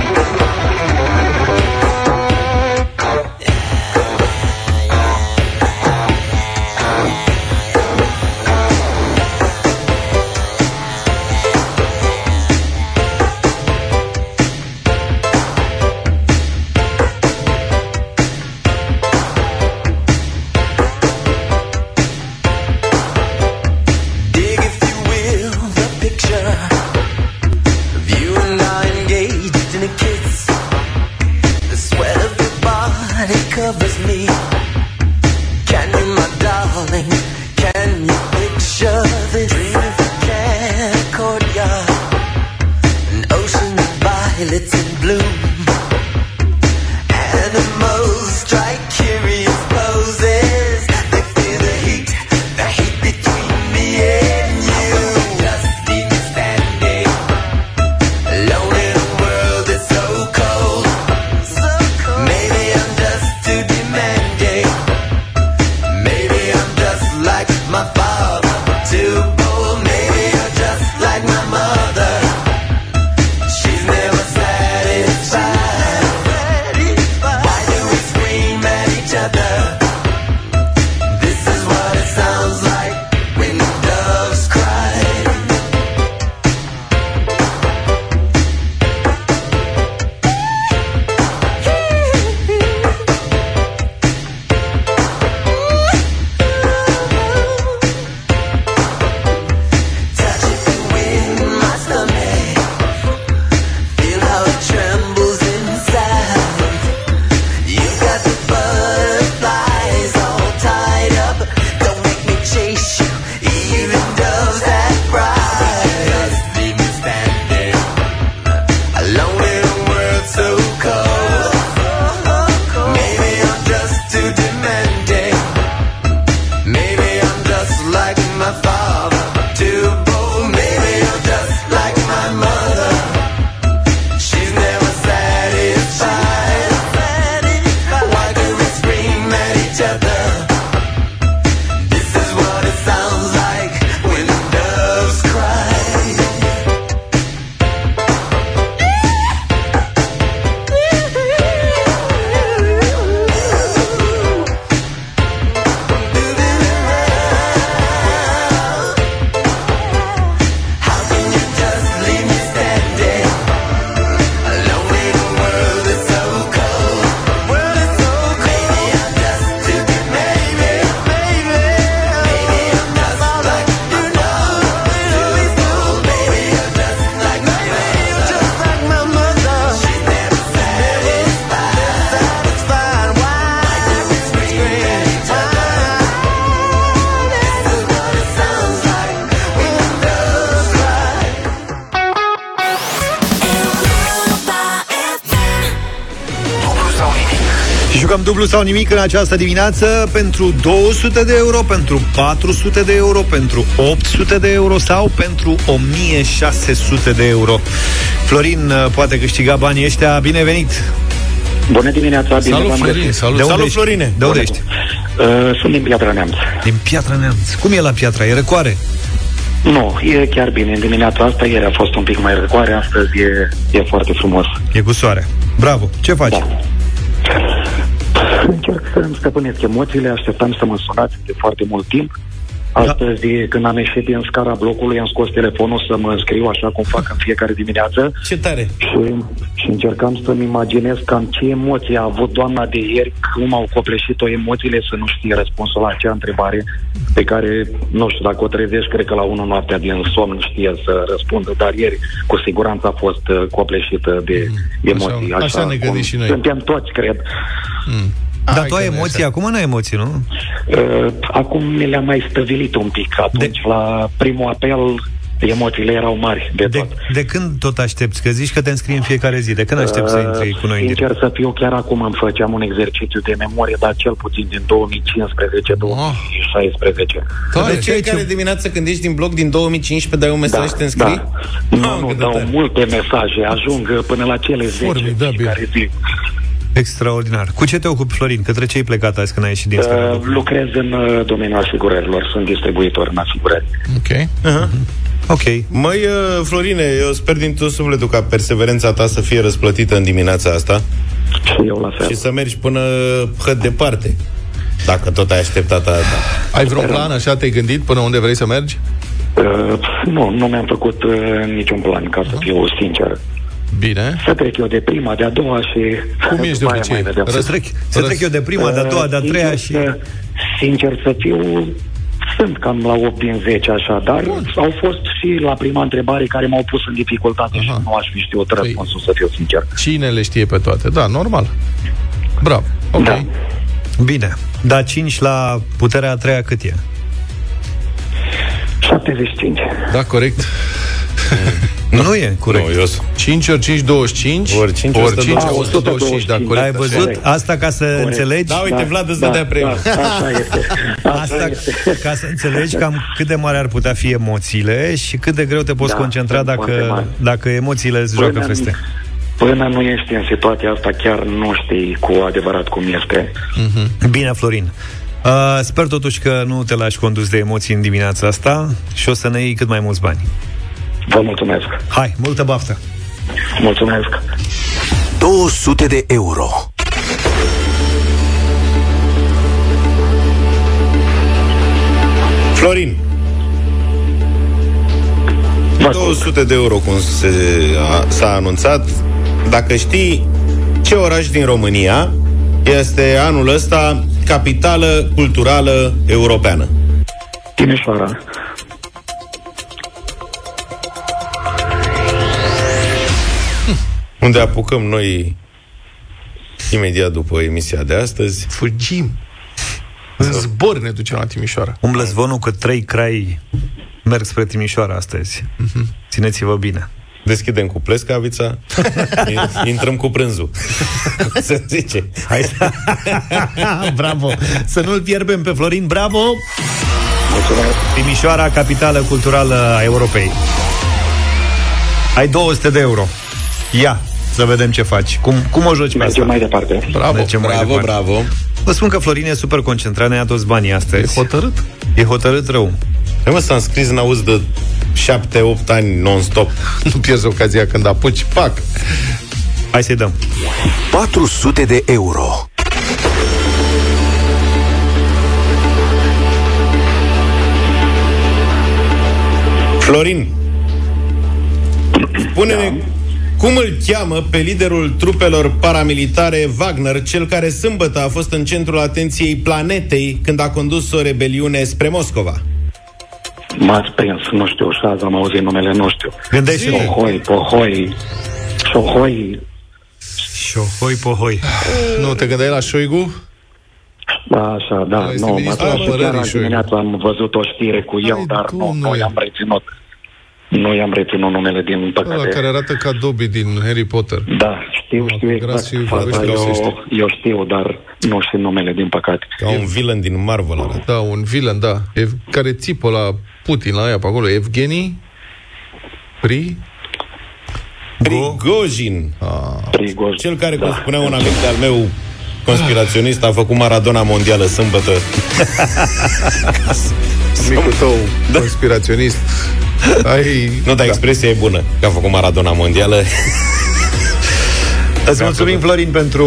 sau nimic în această dimineață pentru 200 de euro, pentru 400 de euro, pentru 800 de euro sau pentru 1600 de euro. Florin uh, poate câștiga banii ăștia. Bine venit! Bună dimineața, bine Salut, v-am Florin, găsit. salut. De unde Salut, ești? Florine! De unde ești? Uh, sunt din Piatra Neamț. Din Piatra Neamț. Cum e la Piatra? E răcoare? Nu, e chiar bine. În dimineața asta, ieri a fost un pic mai răcoare, astăzi e, e foarte frumos. E cu soare. Bravo. Ce faci? Da. Încerc să-mi stăpânesc emoțiile, așteptam să mă sunați de foarte mult timp. Astăzi, când am ieșit din scara blocului, am scos telefonul să mă înscriu așa cum fac în fiecare dimineață Ce tare! și, și încercam să-mi imaginez cam ce emoții a avut doamna de ieri, cum au copleșit-o emoțiile să nu știe răspunsul la acea întrebare pe care, nu știu, dacă o trezești, cred că la unul noaptea din somn știe să răspundă, dar ieri cu siguranță a fost uh, copleșită de emoții. așa- așa ne gândim cum și noi. Suntem toți, cred. Dar Hai tu că ai nu e emoții, așa. acum n-ai emoții, nu? Uh, acum mi le-am mai stăvilit un pic. Atunci, de... la primul apel, emoțiile erau mari de De, tot. de când tot aștepți? Că zici că te înscrii în fiecare zi. De când aștepți să intri cu noi în direct? Uh, Sincer să fiu, chiar acum îmi făceam un exercițiu de memorie, dar cel puțin din 2015-2016. Tare. De ce care dimineață când ești din bloc din 2015 dai un mesaj și te înscrii? Da. Nu, nu, cât de dau tare. multe mesaje, ajung uh, până la cele 10 Formidabil. care zi. Extraordinar. Cu ce te ocupi, Florin? Către ce ai plecat azi când ai ieșit din Uh, scara? lucrez în uh, domeniul asigurărilor, sunt distribuitor în asigurări. Ok. Ok. Măi, uh, Florine, eu sper din tot sufletul ca perseverența ta să fie răsplătită în dimineața asta Și eu la fel. și să mergi până hăt departe. Dacă tot ai așteptat asta. Ai vreun plan, așa te-ai gândit până unde vrei să mergi? Uh, nu, nu mi-am făcut uh, niciun plan, ca să fiu sincer. Bine. Să trec eu de prima, de a doua și... Cum ești de după aia obicei? mai vedem. Să trec, să trec eu de prima, de a doua, de a treia Uh, și... Sincer, să, sincer să fiu, sunt cam la 8 din 10 așa, dar au fost și la prima întrebare care m-au pus în dificultate și nu aș fi știut răspunsul, să fiu sincer. Cine le știe pe toate? Da, normal. Bravo. Ok. Da. Bine. Da, 5 la puterea a treia cât e? 75. Da, corect. <laughs> Nu e corect. Nu, eu sunt. 5 ori 5, 25. Ori cinci, ori 5, 125. 125, da, corect. Ai văzut? Corect. Asta ca să înțelegi... Da, uite, Vlad îți dădea premiu. Da, așa este. <laughs> Așa Asta este. ca să înțelegi cam cât de mare ar putea fi emoțiile și cât de greu te poți Da, concentra sunt foarte dacă, mari. dacă emoțiile îți joacă feste. Până nu ești în situația asta, chiar nu știi cu adevărat cum este. Bine, Florin. Uh, sper totuși că nu te lași condus de emoții în dimineața asta și o să ne iei cât mai mulți bani. Vă mulțumesc. Hai, multă baftă! Mulțumesc. 200 de euro. Florin. 200 de euro, cum se, a, s-a anunțat. Dacă știi ce oraș din România este anul ăsta capitală culturală europeană. Timișoara. Unde apucăm noi imediat după emisia de astăzi. Fugim. În zbor ne ducem la Timișoara. Umblă zvonul că trei crai merg spre Timișoara astăzi. Țineți-vă bine. Deschidem cu plescavița, <laughs> intrăm cu prânzul. <laughs> Se zice. Hai să... <laughs> bravo! Să nu-l pierbem pe Florin, bravo! Mulțumesc. Timișoara, capitală culturală a Europei. Ai 200 de euro. Ia, să vedem ce faci. Cum, cum o joci pe asta? Mergem mai departe. Bravo. Mergem mai Bravo, departe. bravo. Vă spun că Florin e super concentrat, ne-a toți banii E astăzi. hotărât. E hotărât rău. Hai mă, s-a înscris în auz de 7-8 ani non-stop. <laughs> Nu pierzi ocazia când apuci. Pac. Hai să-i dăm. 400 de euro. Florin, spune-ne cum îl cheamă pe liderul trupelor paramilitare Wagner, cel care sâmbătă a fost în centrul atenției planetei când a condus o rebeliune spre Moscova. M-ați prins, nu știu, și azi am auzit numele, nu știu. Gândește-te. Pohoi, pohoi, șohoi, Șohoi pohoi. Nu, te gândeai la Șoigu? da, așa, da, Ăla este nu, mă ministrul și chiar apărării, azi Șoigu. dimineața am văzut o știre cu el, Ai, dar nu, nu domnule. i-am reținut. Nu i-am reținut numele din Ăla păcate. care arată ca Dobby din Harry Potter. Da, știu, știu Gras exact și faza, vorbește eu, rusește. eu știu, dar nu știu numele, din păcate. Ca un villain din Marvel ăla. Da, un villain, da. Ev- care țipă la Putin, la aia pe acolo. Evgeni? Pri? Prigojin. Prigojin. Cel care, cum spunea un amic de-al meu conspiraționist, a făcut Maradona mondială sâmbătă. <laughs> Micul tău conspiraționist. Ai... Nu, dar expresia e bună, că a făcut Maradona mondială. Îți mulțumim, Florin, pentru,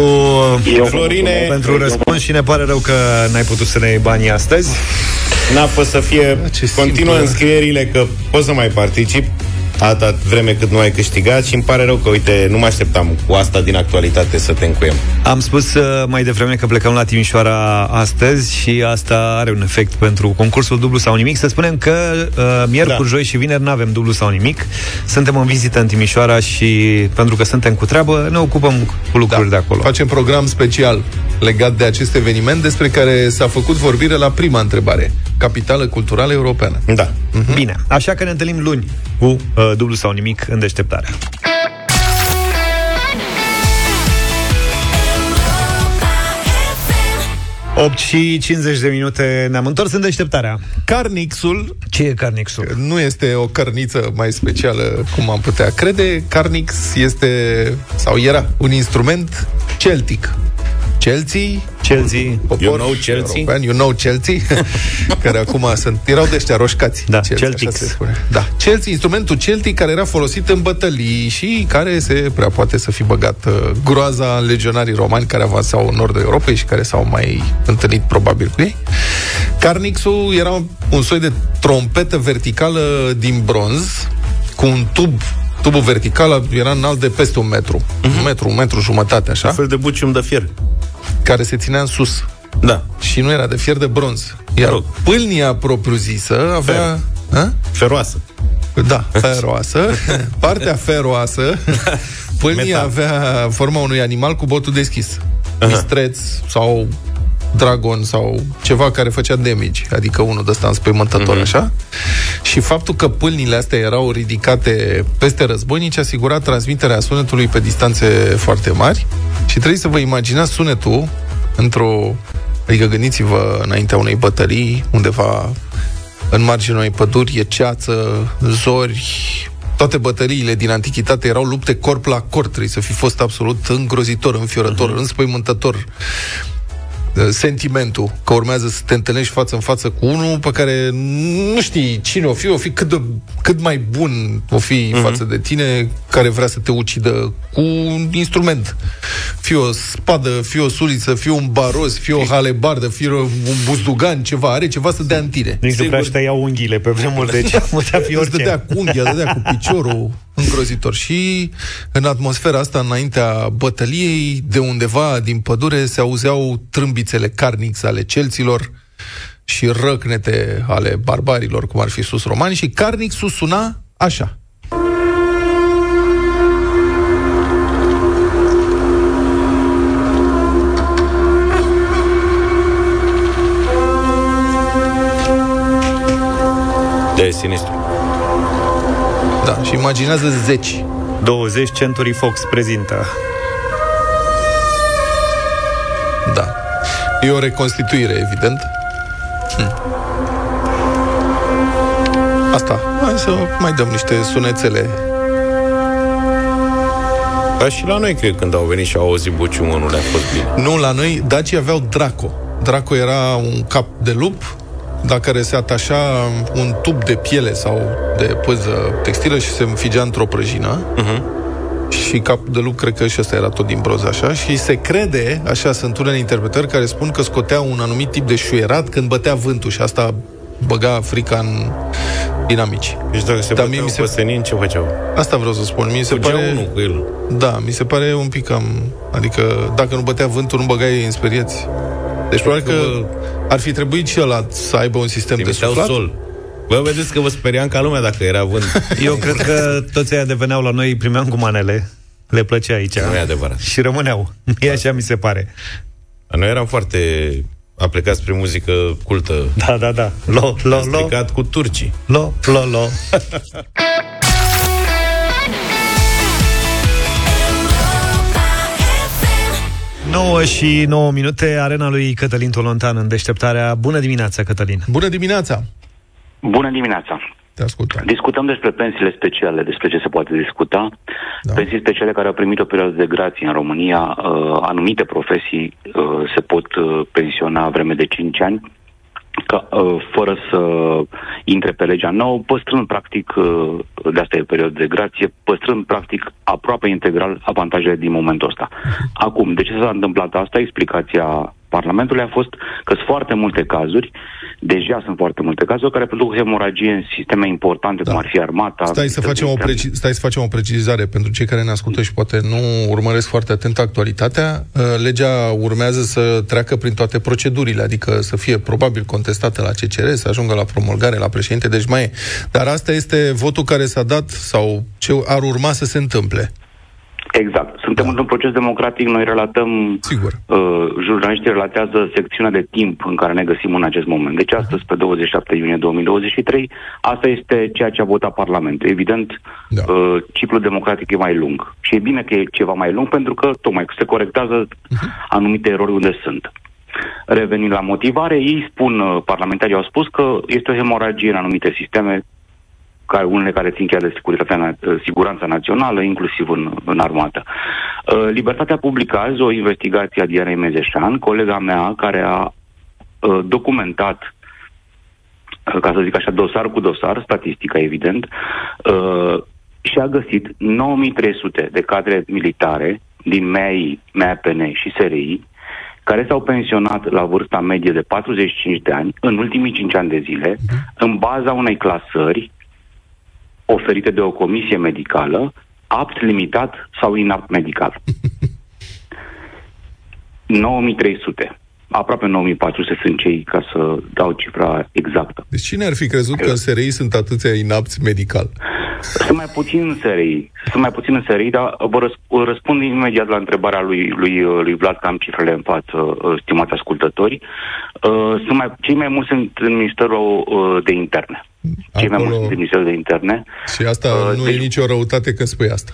Florine, pentru răspuns și ne pare rău că n-ai putut să ne iei banii astăzi. N-a fost să fie Continuă simplu. înscrierile Că poți să mai particip Atâta vreme cât nu ai câștigat Și îmi pare rău că, uite, nu mă așteptam Cu asta din actualitate să te încuiem Am spus uh, mai devreme că plecăm la Timișoara astăzi și asta are un efect pentru concursul dublu sau nimic. Să spunem că uh, miercuri, da. joi și vineri nu avem dublu sau nimic. Suntem în vizită în Timișoara și pentru că suntem cu treabă, ne ocupăm cu lucruri da. de acolo. Facem program special legat de acest eveniment despre care s-a făcut vorbire la prima întrebare. Capitală culturală europeană. Da. Uh-huh. Bine, așa că ne întâlnim luni cu uh, dublu sau nimic în deșteptarea. 8 și 50 de minute ne-am întors în deșteptarea. Carnixul Ce e Carnixul? nu este o cărniță mai specială cum am putea crede. Carnix este, sau era, un instrument celtic. Chelsea, Chelsea, popor You know Chelsea? European, you know Chelsea, <laughs> care acum sunt, erau de ăștia roșcați. Da, Chelsea, Celtics. așa se spune. Da, Chelsea, instrumentul celtic care era folosit în bătălii și care se prea poate să fi băgat uh, groaza în legionarii romani care avansau în nordul Europei și care s-au mai întâlnit probabil cu ei. Carnixul era un soi de trompetă verticală din bronz cu un tub Tubul vertical era înalt de peste un metru. Uh-huh. Un metru, un metru jumătate, așa. Un fel de bucium de fier. Care se ținea în sus. Da. Și nu era de fier de bronz. Iar rog. pâlnia propriu-zisă avea... A? Feroasă. Da, feroasă. <laughs> Partea feroasă, <laughs> pâlnia Metal. avea forma unui animal cu botul deschis. Mistreț sau dragon sau ceva care făcea damage, adică unul de ăsta înspăimântător, Mhm. așa. Și faptul că pâlnile astea erau ridicate peste războinici asigura transmiterea sunetului pe distanțe foarte mari și trebuie să vă imaginați sunetul într-o... Adică gândiți-vă înaintea unei bătălii, undeva în marginea unei păduri, e ceață, zori, toate bătăliile din antichitate erau lupte corp la corp, trebuie să fi fost absolut îngrozitor, înfiorător, uh-huh. înspăimântător uh, sentimentul că urmează să te întâlnești față în față cu unul pe care nu știi cine o fi, o fi cât, de, cât mai bun o fi uh-huh. față de tine, care vrea să te ucidă cu un instrument. Fie o spadă, fie o suliță, fie un baros, fie o halebardă, fie un buzdugan, ceva, are ceva să dea în tine. Nici nu prea știa unghiile pe vremuri, deci <laughs> putea fi Îți orice. dădea cu unghia, dădea cu piciorul îngrozitor. Și în atmosfera asta, înaintea bătăliei, de undeva din pădure se auzeau trâmbițele carnix ale celților și răcnete ale barbarilor, cum ar fi sus romani, și carnixul suna așa. De sinistru. Da, și imaginează zeci. 20 Century Fox prezintă. Da. E o reconstituire, evident. Hm. Asta. Hai să mai dăm niște sunețele. Dar și la noi, cred, când au venit și au auzit buciumul, nu le-a fost bine. Nu, la noi, dacii aveau Draco. Draco era un cap de lup la care se atașa un tub de piele sau de păză textilă și se înfigea într-o prăjină. Uh-huh. Și capul de lup, cred că și ăsta era tot din broz așa. Și se crede, așa sunt unele interpretări care spun că scotea un anumit tip de șuierat când bătea vântul și asta băga frica în dinamici. Deci dacă se Dar Dar mie mi se- pe senin, ce făceau? Asta vreau să spun. Mi se Fugea pare... unul cu el. Da, mi se pare un pic cam... Adică dacă nu bătea vântul, nu băgai în sperieți. Deci probabil că ar fi trebuit și ăla să aibă un sistem de Trimiteau suflat. sol. Bă, vedeți că vă speriam ca lumea dacă era vânt. <laughs> Eu cred că toți aia deveneau la noi, primeam cu manele. Le plăcea aici. Nu e adevărat. Și rămâneau. E așa mi se pare. Noi eram foarte aplicați spre muzică cultă. Da, da, da. Lo, lo, Am lo, stricat cu turcii. lo, lo, lo. <laughs> 9 și 9 minute, arena lui Cătălin Tolontan în deșteptarea. Bună dimineața, Cătălin! Bună dimineața! Bună dimineața! Te ascultăm. Discutăm despre pensiile speciale, despre ce se poate discuta. Da. Pensii speciale care au primit o perioadă de grație în România, uh, anumite profesii uh, se pot uh, pensiona vreme de 5 ani, ca, uh, fără să intre pe legea nouă, păstrând practic, uh, de asta e perioadă de grație, păstrând practic aproape integral avantajele din momentul ăsta. Acum, de ce s-a întâmplat asta? Explicația Parlamentului a fost că sunt foarte multe cazuri, deja sunt foarte multe cazuri care produc hemoragie în sisteme importante, da. cum ar fi armata. Stai să, facem o preci- stai să facem o precizare pentru cei care ne ascultă și poate nu urmăresc foarte atent actualitatea. Uh, legea urmează să treacă prin toate procedurile, adică să fie probabil contestată la CCR, să ajungă la promulgare, la președinte, deci mai e. Dar asta este votul care s-a dat sau ce ar urma să se întâmple. Exact. Suntem da. într-un proces democratic, noi relatăm, Sigur. Uh, jurnaliștii relatează secțiunea de timp în care ne găsim în acest moment. Deci astăzi, pe 27 iunie 2023, asta este ceea ce a votat Parlamentul. Evident, da. uh, ciclul democratic e mai lung. Și e bine că e ceva mai lung pentru că tocmai se corectează uh-huh. anumite erori unde sunt. Revenind la motivare, ei spun, uh, parlamentarii au spus că este o hemoragie în anumite sisteme care, unele care țin chiar de securitatea, siguranța națională, inclusiv în, în armată. Uh, Libertatea publică azi o investigație a Dianei Mezeșan, colega mea, care a uh, documentat uh, ca să zic așa, dosar cu dosar, statistica evident, și a găsit 9300 de cadre militare din MEI, MEAPN și SRI, care s-au pensionat la vârsta medie de 45 de ani în ultimii 5 ani de zile, în baza unei clasări oferite de o comisie medicală, apt, limitat sau inapt medical. <laughs> 9300. Aproape 9400 sunt cei, ca să dau cifra exactă. Deci cine ar fi crezut că în SRI sunt atâția inapți medical? Sunt mai puțin în SRI. Sunt mai puțin în SRI, dar vă răsp- răspund imediat la întrebarea lui, lui, lui Vlad, că am cifrele în față, uh, stimați ascultători. Uh, sunt mai, cei mai mulți sunt în Ministerul uh, de Interne. Cei mai mulți sunt în Ministerul de Interne. Și asta uh, nu deci, e nicio răutate că spui asta.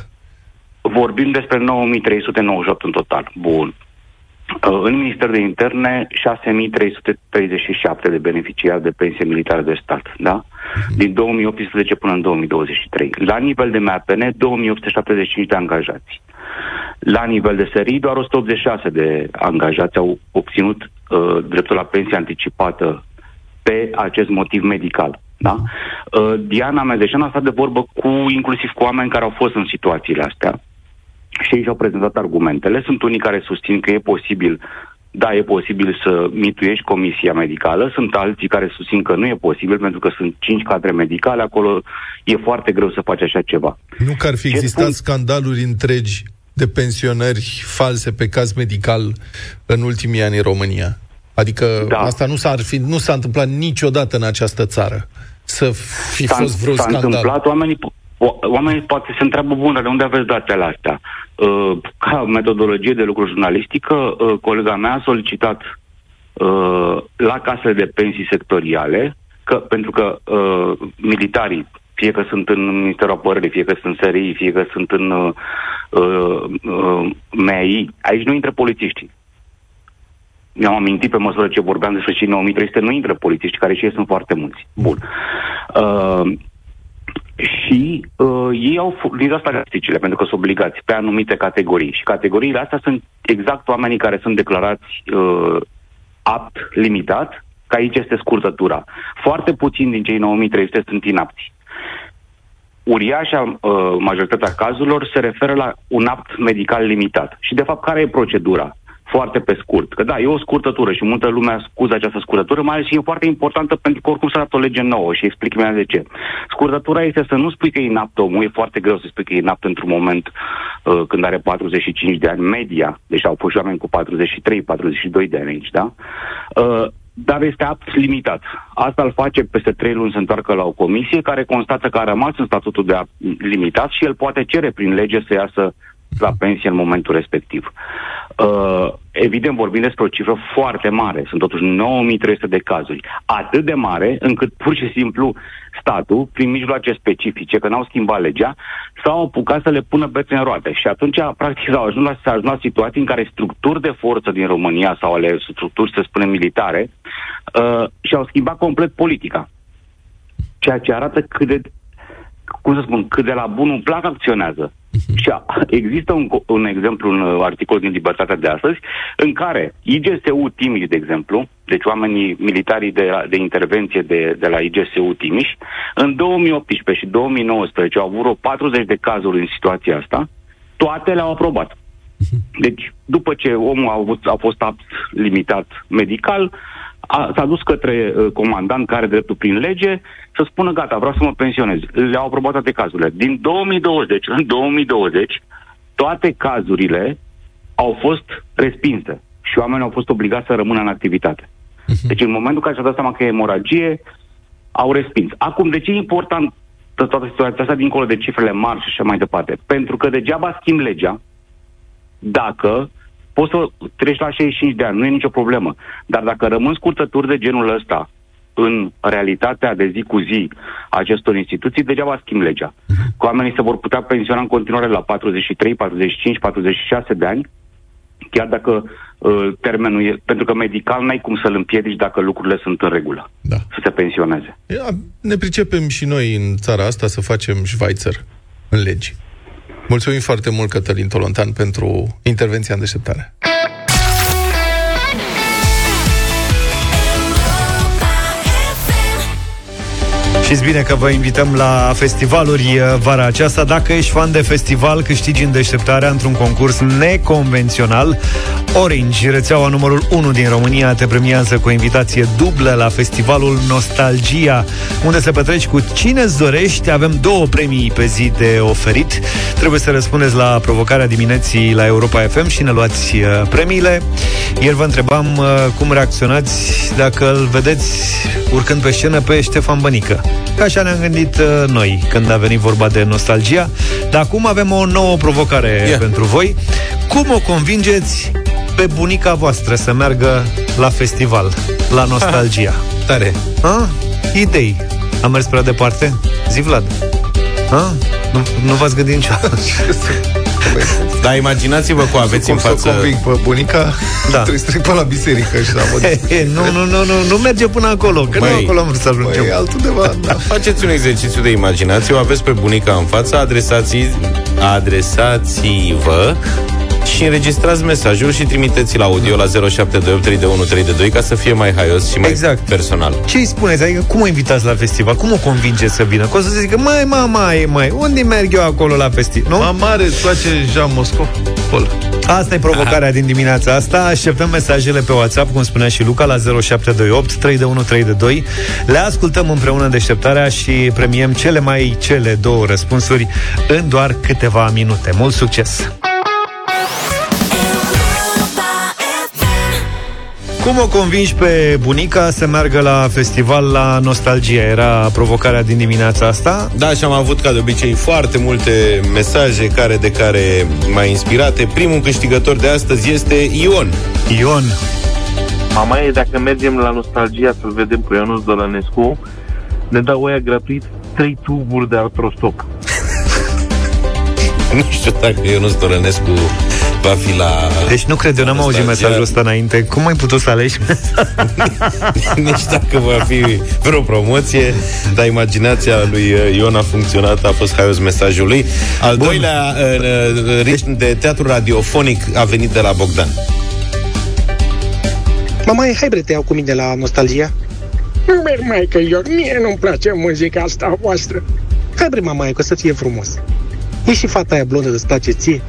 Vorbim despre 9398 în total. Bun. Uh, în Ministerul de Interne, 6337 de beneficiari de pensie militară de stat, da? Mhm. Din 2018 până în 2023. La nivel de MAPN, 2875 de angajați. La nivel de SRI, doar 186 de angajați au obținut uh, dreptul la pensie anticipată pe acest motiv medical. Da? Uh, Diana Mezeșan a stat de vorbă cu inclusiv cu oameni care au fost în situațiile astea și ei și-au prezentat argumentele. Sunt unii care susțin că e posibil da, e posibil să mituiești comisia medicală, sunt alții care susțin că nu e posibil pentru că sunt cinci cadre medicale, acolo e foarte greu să faci așa ceva. Nu că ar fi existat spun... scandaluri întregi de pensionări false pe caz medical în ultimii ani în România. Adică da. asta nu s-a, fi, nu s-a întâmplat niciodată în această țară. Să fi s-a, fost vreo s-a scandal. întâmplat, oamenii, oamenii poate se întreabă, bun, de unde aveți datele astea? Uh, ca metodologie de lucru jurnalistică, uh, colega mea a solicitat uh, la casele de pensii sectoriale, că, pentru că uh, militarii, fie că sunt în Ministerul Apărării, fie că sunt în SRI, fie că sunt în uh, uh, MEI, aici nu intră polițiștii. Mi-am amintit pe măsură ce vorbeam despre cei 9300, nu intră polițiști, care și ei sunt foarte mulți. Bun. Uh, și uh, ei au furnizat statisticile, pentru că sunt obligați pe anumite categorii. Și categoriile astea sunt exact oamenii care sunt declarați uh, apt, limitat, că aici este scurtătura. Foarte puțini din cei 9300 sunt inapti. Uriașa uh, majoritatea cazurilor se referă la un apt medical limitat. Și, de fapt, care e procedura? Foarte pe scurt. Că da, e o scurtătură și multă lume scuză această scurtătură, mai ales și e foarte importantă pentru că oricum s-a dat o lege nouă și explic mai de ce. Scurtătura este să nu spui că e inapt omul, e foarte greu să spui că e inapt într-un moment uh, când are 45 de ani media, deci au fost oameni cu 43-42 de ani aici, da? Uh, dar este apt limitat. Asta îl face peste trei luni să întoarcă la o comisie care constată că a rămas în statutul de apt limitat și el poate cere prin lege să iasă la pensie în momentul respectiv. Uh, evident, vorbim despre o cifră foarte mare. Sunt totuși 9300 de cazuri. Atât de mare încât pur și simplu statul, prin mijloace specifice, că n-au schimbat legea, s-au apucat să le pună bețe în roate. Și atunci, practic, s-au ajuns la, s-a ajuns la situații în care structuri de forță din România sau ale structuri, să spunem, militare, uh, și-au schimbat complet politica. Ceea ce arată cât de cum să spun, cât de la bunul plac acționează. Și a, există un, co- un exemplu, un uh, articol din Libertatea de astăzi, în care IGSU Timiș, de exemplu, deci oamenii militarii de, de intervenție de, de la IGSU Timiș, în 2018 și 2019 au avut vreo 40 de cazuri în situația asta, toate le-au aprobat. Deci, după ce omul a, avut, a fost apt limitat medical, a, s-a dus către uh, comandant care are dreptul prin lege să spună gata, vreau să mă pensionez. Le-au aprobat toate cazurile. Din 2020 în 2020, toate cazurile au fost respinse și oamenii au fost obligați să rămână în activitate. Deci în momentul în care și-au dat seama că e hemoragie, au respins. Acum, de ce e important toată situația asta dincolo de cifrele mari și așa mai departe? Pentru că degeaba schimb legea dacă poți să treci la 65 de ani, nu e nicio problemă. Dar dacă rămân scurtături de genul ăsta în realitatea de zi cu zi a acestor instituții, degeaba schimb legea. Că oamenii se vor putea pensiona în continuare la 43, 45, 46 de ani, chiar dacă uh, termenul e... Pentru că medical n-ai cum să-l împiedici dacă lucrurile sunt în regulă. Da. Să se pensioneze. Ia, ne pricepem și noi în țara asta să facem Schweizer în legi. Mulțumim foarte mult, Cătălin Tolontan, pentru intervenția în deșteptare. Știți bine că vă invităm la festivaluri uh, vara aceasta. Dacă ești fan de festival, câștigi în deșteptarea într-un concurs neconvențional. Orange, rețeaua numărul 1 din România, te premiază cu o invitație dublă la festivalul Nostalgia, unde să petreci cu cine îți dorești. Avem două premii pe zi de oferit. Trebuie să răspundeți la provocarea dimineții la Europa FM și ne luați uh, premiile. Ieri vă întrebam uh, cum reacționați dacă îl vedeți urcând pe scenă pe Ștefan Bănică. Că așa ne-am gândit uh, noi când a venit vorba de nostalgia. Dar acum avem o nouă provocare Ia. pentru voi. Cum o convingeți pe bunica voastră să meargă la festival, la nostalgia? Tare. A? Idei. Am mers prea departe? Zi, Vlad. A? Nu, nu v-ați gândit niciodată? <laughs> Dar imaginați-vă cu aveți Cum în să o față... conving pe bunica, Da. trebuie să trec pe la biserică și la mod. He, <laughs> nu, nu, nu, nu, nu merge până acolo, că Măi, nu acolo am vrut să ajungem. Păi, altundeva, <laughs> da. Faceți un exercițiu de imaginație, o aveți pe bunica în față, adresați adresați-vă și înregistrați mesajul și trimiteți-l audio la 07283132 ca să fie mai haios și mai Exact. personal. Ce îi spuneți? Adică cum o invitați la festival? Cum o convingeți să vină? Că o să zică, mai, mama, e mai, unde merg eu acolo la festival? Nu? Mamare, îți place Jean Moscov? Pol. Asta e provocarea din dimineața asta. Așteptăm mesajele pe WhatsApp, cum spunea și Luca, la 0728 32132. Le ascultăm împreună în deșteptarea și premiem cele mai cele două răspunsuri în doar câteva minute. Mult succes! Cum o convingi pe bunica să meargă la festival la Nostalgia? Era provocarea din dimineața asta. Da, și am avut ca de obicei foarte multe mesaje care de care mai inspirate. Primul câștigător de astăzi este Ion. Ion, Mama e, dacă mergem la nostalgia să-l vedem pe Ionuț Dălănescu, ne dau oia gratuit trei tuburi de artrostop. <laughs> Nu știu dacă Ionuț Dorănescu va fi la... deci nu cred, eu n-am auzit Nostalgia. mesajul ăsta înainte. Cum ai putut să alegi? <laughs> Nici dacă va fi vreo promoție, dar imaginația lui uh, Ion a funcționat, a fost haios mesajul lui. Al Bun. doilea uh, uh, ritm de teatru radiofonic a venit de la Bogdan. Mama, hai bre, te iau cu mine la nostalgia? Nu merg, mai că eu, mie nu-mi place muzica asta voastră. Hai bre, mama, că o să fie frumos. E și fata aia blondă de place ție?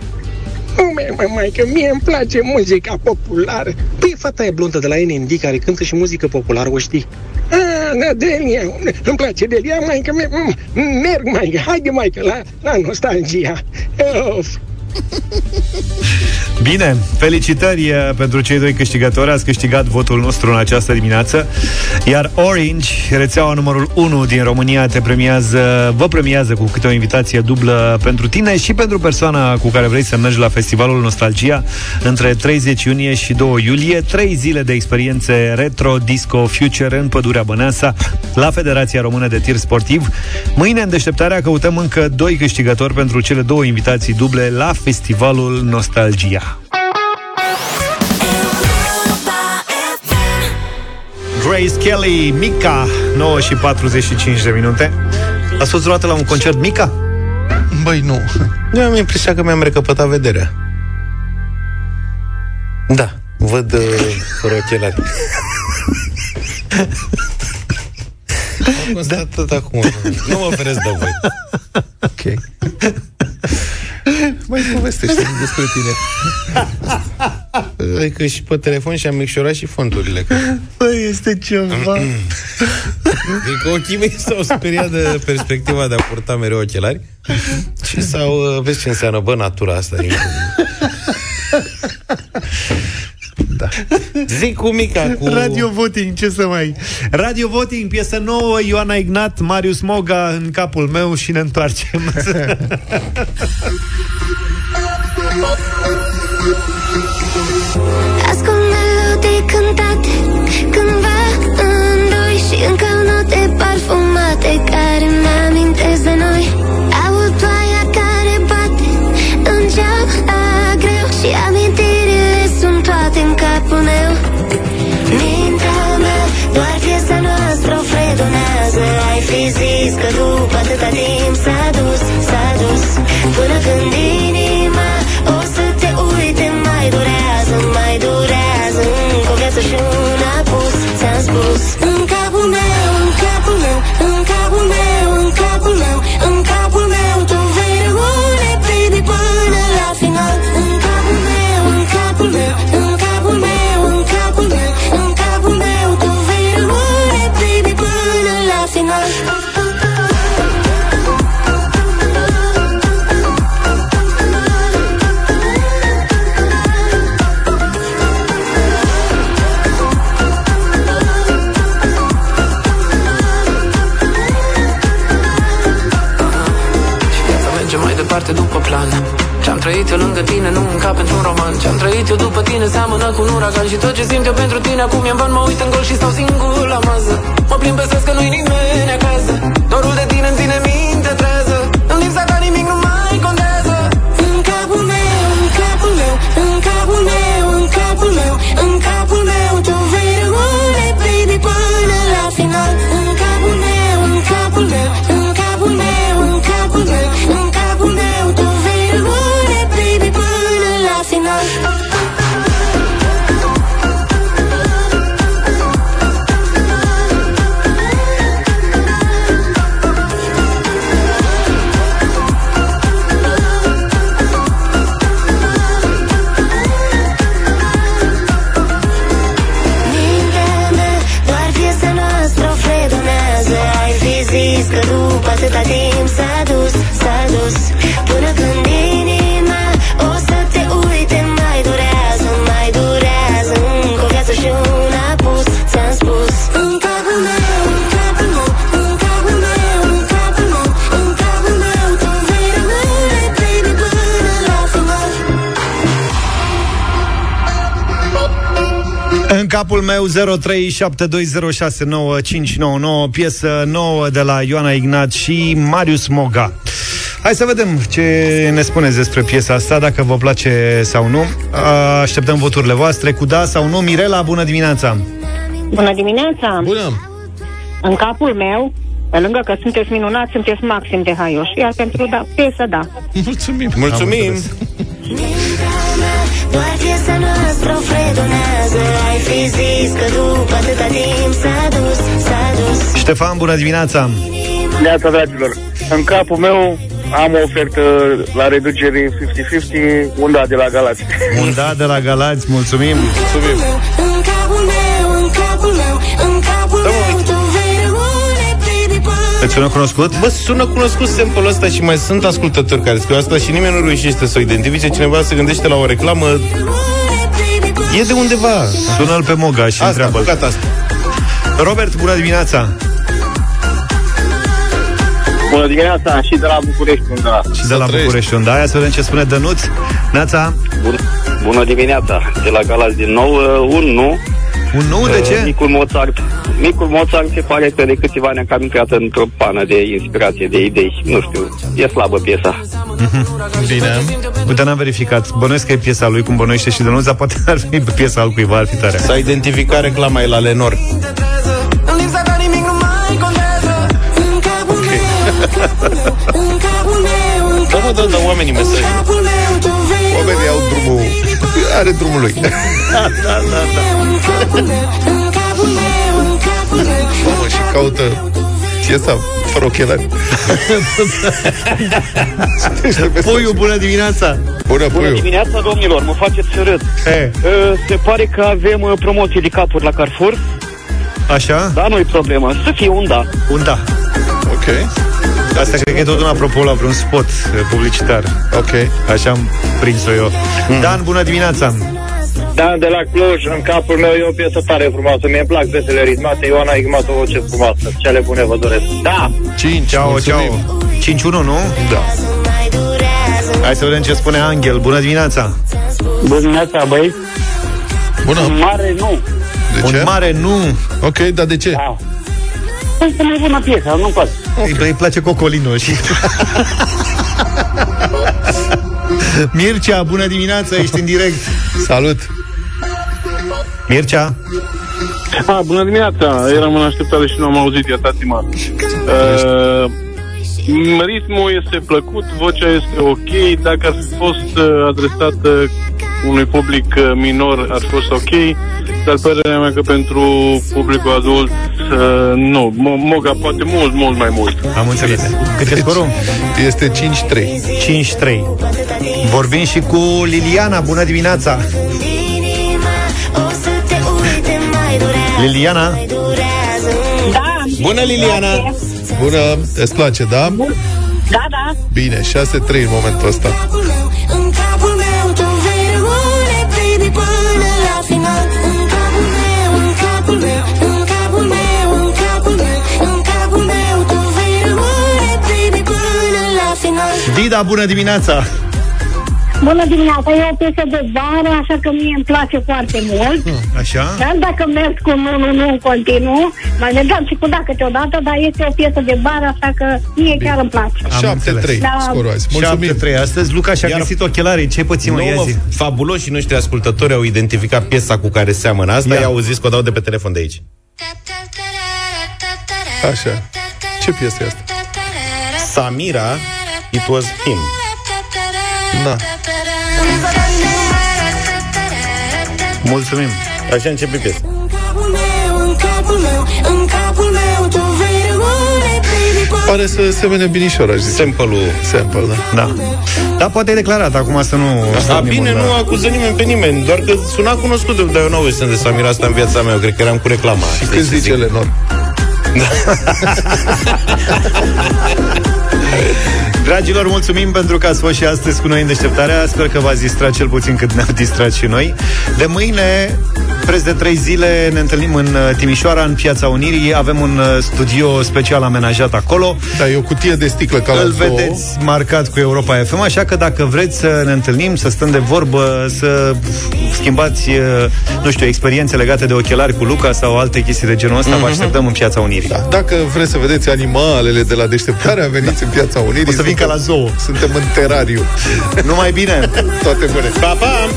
Nu merg, mai, mai că mie îmi place muzica populară. Păi e fata aia blondă de la NMD care cântă și muzică populară, o știi? Ah, da, Delia, îmi place Delia, mai că merg, mai că, haide, mai că, la, la nostalgia. Of. <laughs> Bine, felicitări uh, pentru cei doi câștigători. Ați câștigat votul nostru în această dimineață. Iar Orange, rețeaua numărul 1 din România, te premiază, vă premiază cu câte o invitație dublă pentru tine și pentru persoana cu care vrei să mergi la Festivalul Nostalgia între 30 iunie și 2 iulie. Trei zile de experiențe retro, disco, future în Pădurea Băneasa la Federația Română de Tir Sportiv. Mâine, în deșteptarea, căutăm încă doi câștigători pentru cele două invitații duble la Festivalul Nostalgia. Grace Kelly, Mica, 9 și 45 de minute. Ați fost vreodată la un concert Mica? Băi, nu. Eu am impresia că mi-am recăpătat vederea. Da, văd uh, fără ochelari. Am constatat acum. Nu mă feresc de voi. Ok. Mai povestește <laughs> despre tine. Adică și pe telefon și am micșorat și fonturile. Băi, este ceva. <clears throat> Adică ochii mei s-au speriat de perspectiva de a purta mereu ochelari și s-au... uh, Vezi ce înseamnă, bă, natura asta. <laughs> din- Da. Zic cu mica, cu... Radio Voting, ce să mai... Radio Voting, piesă nouă, Ioana Ignat, Marius Moga în capul meu și ne întoarcem. <laughs> Ascult melodii cântate Cândva în doi Și încă note parfumate Care mi-amintesc de noi sunt toate în capul meu. Mintea mea Doar piesa noastră o fredonează. Ai fi zis că după atâta timp S-a dus, s-a dus. Până când tot ce simt eu pentru tine acum e în van Mă s-a dus, s-a dus În capul meu 0372069599 Piesă nouă de la Ioana Ignat și Marius Moga Hai să vedem ce ne spuneți despre piesa asta, dacă vă place sau nu. Așteptăm voturile voastre cu da sau nu. Mirela, bună dimineața! Bună dimineața! Bună! În capul meu, pe lângă că sunteți minunați, sunteți maxim de haioși. Iar pentru da, piesă, da. Mulțumim! Mulțumim! <laughs> Doar piesa noastră o fredonează Ai fi zis că după atâta timp S-a dus, s-a dus Ștefan, bună dimineața! Neața, dragilor. În capul meu am o ofertă la reducere 50-50, unda de la Galați. Un da de la Galați, mulțumim! Mulțumim! În capul meu, în capul meu În Sună cunoscut? Bă, sună cunoscut sample ăsta și mai sunt ascultători care scriu asta și nimeni nu reușește să o identifice. Cineva se gândește la o reclamă. E de undeva. Sună-l pe Moga și Asta, întreabă gata asta. Robert, bună dimineața! Bună dimineața și de la București, undeva. Și de la București, unde aia, să vedem ce spune Dănuț. Neața, Bun, bună dimineața, de la Galați din nou, uh, un nu. Un nu, de Uh, ce? Micul Mozart. Micul Mozart se pare că de câțiva ani a cam intrat într-o pană de inspirație, de idei. Nu știu, e slabă piesa. Bine. Uite, n-am verificat. Bănuiesc că e piesa lui, cum bănuiește și Dănuț, dar poate ar fi piesa altcuiva, ar fi tare. S-a identificat reclama, e la Lenor. În lipsa ta nimic nu mai contează În capul meu În capul meu În Da, mă, da, da, oamenii mesaj. capul meu Tu vei Oamenii au drumul... Are drumul lui. Da, da, da, da. În capul meu În capul meu În capul meu Mamă, și caută piesa fără ochelari. <laughs> Puiu, bună dimineața! Bună, Bună puiu. dimineața, domnilor, mă faceți să râd. He, Uh, Se pare că avem uh, promoții de capuri la Carrefour, așa? dar nu-i problemă, să fie un da. Un da. Ok. Asta cred că e tot un apropo la vreun spot eh, publicitar. Ok. Așa am prins-o eu. Dan, bună dimineața! Da, de la Cluj, în capul meu e o piesă tare frumoasă. Mie îmi plac piesele ritmate. Ioana Igmat o voce frumoasă. Cele bune vă doresc. Da! 5. Ceau, ceau! 5-1, nu? Da. Hai să vedem ce spune Angel. Bună dimineața! Bună dimineața, băi. Bună. Mare nu. De Un ce? mare nu! Ok, dar de ce? Da. Este mai bună piesa, nu poate. Îi, îi place Cocolino și... Mircea, bună dimineața, ești în direct. Salut. Mircea, Ah, bună dimineața! Eram în așteptare și nu am auzit, iertați-mă. Uh, ritmul este plăcut, vocea este ok. Dacă ar fi fost uh, adresată unui public uh, minor, ar fi fost ok. Dar părerea mea că pentru publicul adult, uh, nu. Mo- Moga poate mult, mult mai mult. am înțeles. Cât e scorul? Este 5-3. 5-3. Vorbim și cu Liliana, bună dimineața. Liliana, Da. Bună, Liliana! Bună, îți place, da? Da, da. Bine, 6-3 în momentul ăsta. Dida, bună dimineața. Bună dimineața, e o piesă de vară, așa că mie îmi place foarte mult. Așa? Dar dacă merg cu nu, nu, nu, în continuu, mai mergem și cu da câteodată, dar este o piesă de vară, așa că mie chiar îmi place. Am înțeles. 7-3 Da. scorul azi. Mulțumim. 7-3. Astăzi Luca și-a Iar- găsit ochelarii. Ce pățim, mă, ia Nu, zi. mă, fabuloșii noștri ascultători au identificat piesa cu care seamănă asta, Ia. i-au zis că o dau de pe telefon de aici. Așa. Ce piesă e asta? Samira, it was him. Da. Mulțumim. Așa începe piesa. În capul meu În capul meu În capul meu Tu vei rămâne, baby, până Pare să semene binișor, aș zice. Sample-ul. Sample, da. Da. Da, poate e declarat, acum să nu... Da, stăm bine, mult nu la- acuză nimeni pe nimeni, doar că suna cunoscut, dar eu nu auzisem de Samira asta în viața mea, eu cred că eram cu reclama. Și cât zice Lenor? <laughs> <laughs> Dragilor, mulțumim pentru că ați fost și astăzi cu noi în deșteptarea. Sper că v-ați distrat cel puțin cât ne-am distrat și noi. De mâine, preț de trei zile, ne întâlnim în uh, Timișoara, în Piața Unirii. Avem un uh, studio special amenajat acolo. Da, e o cutie de sticlă ca la Îl zoo. vedeți marcat cu Europa FM, așa că dacă vreți să ne întâlnim, să stăm de vorbă, să schimbați, uh, nu știu, experiențe legate de ochelari cu Luca sau alte chestii de genul ăsta, vă așteptăm în Piața Unirii. Da, dacă vreți să vedeți animalele de la deșteptarea, veniți în Piața Unirii. O să vin ca la zoo. Suntem în terariu. Numai bine! Toate bune! Pa, pa!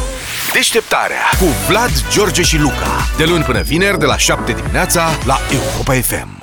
Deșteptarea cu Vlad, George și Luca. De luni până vineri, de la 7 dimineața, la Europa FM.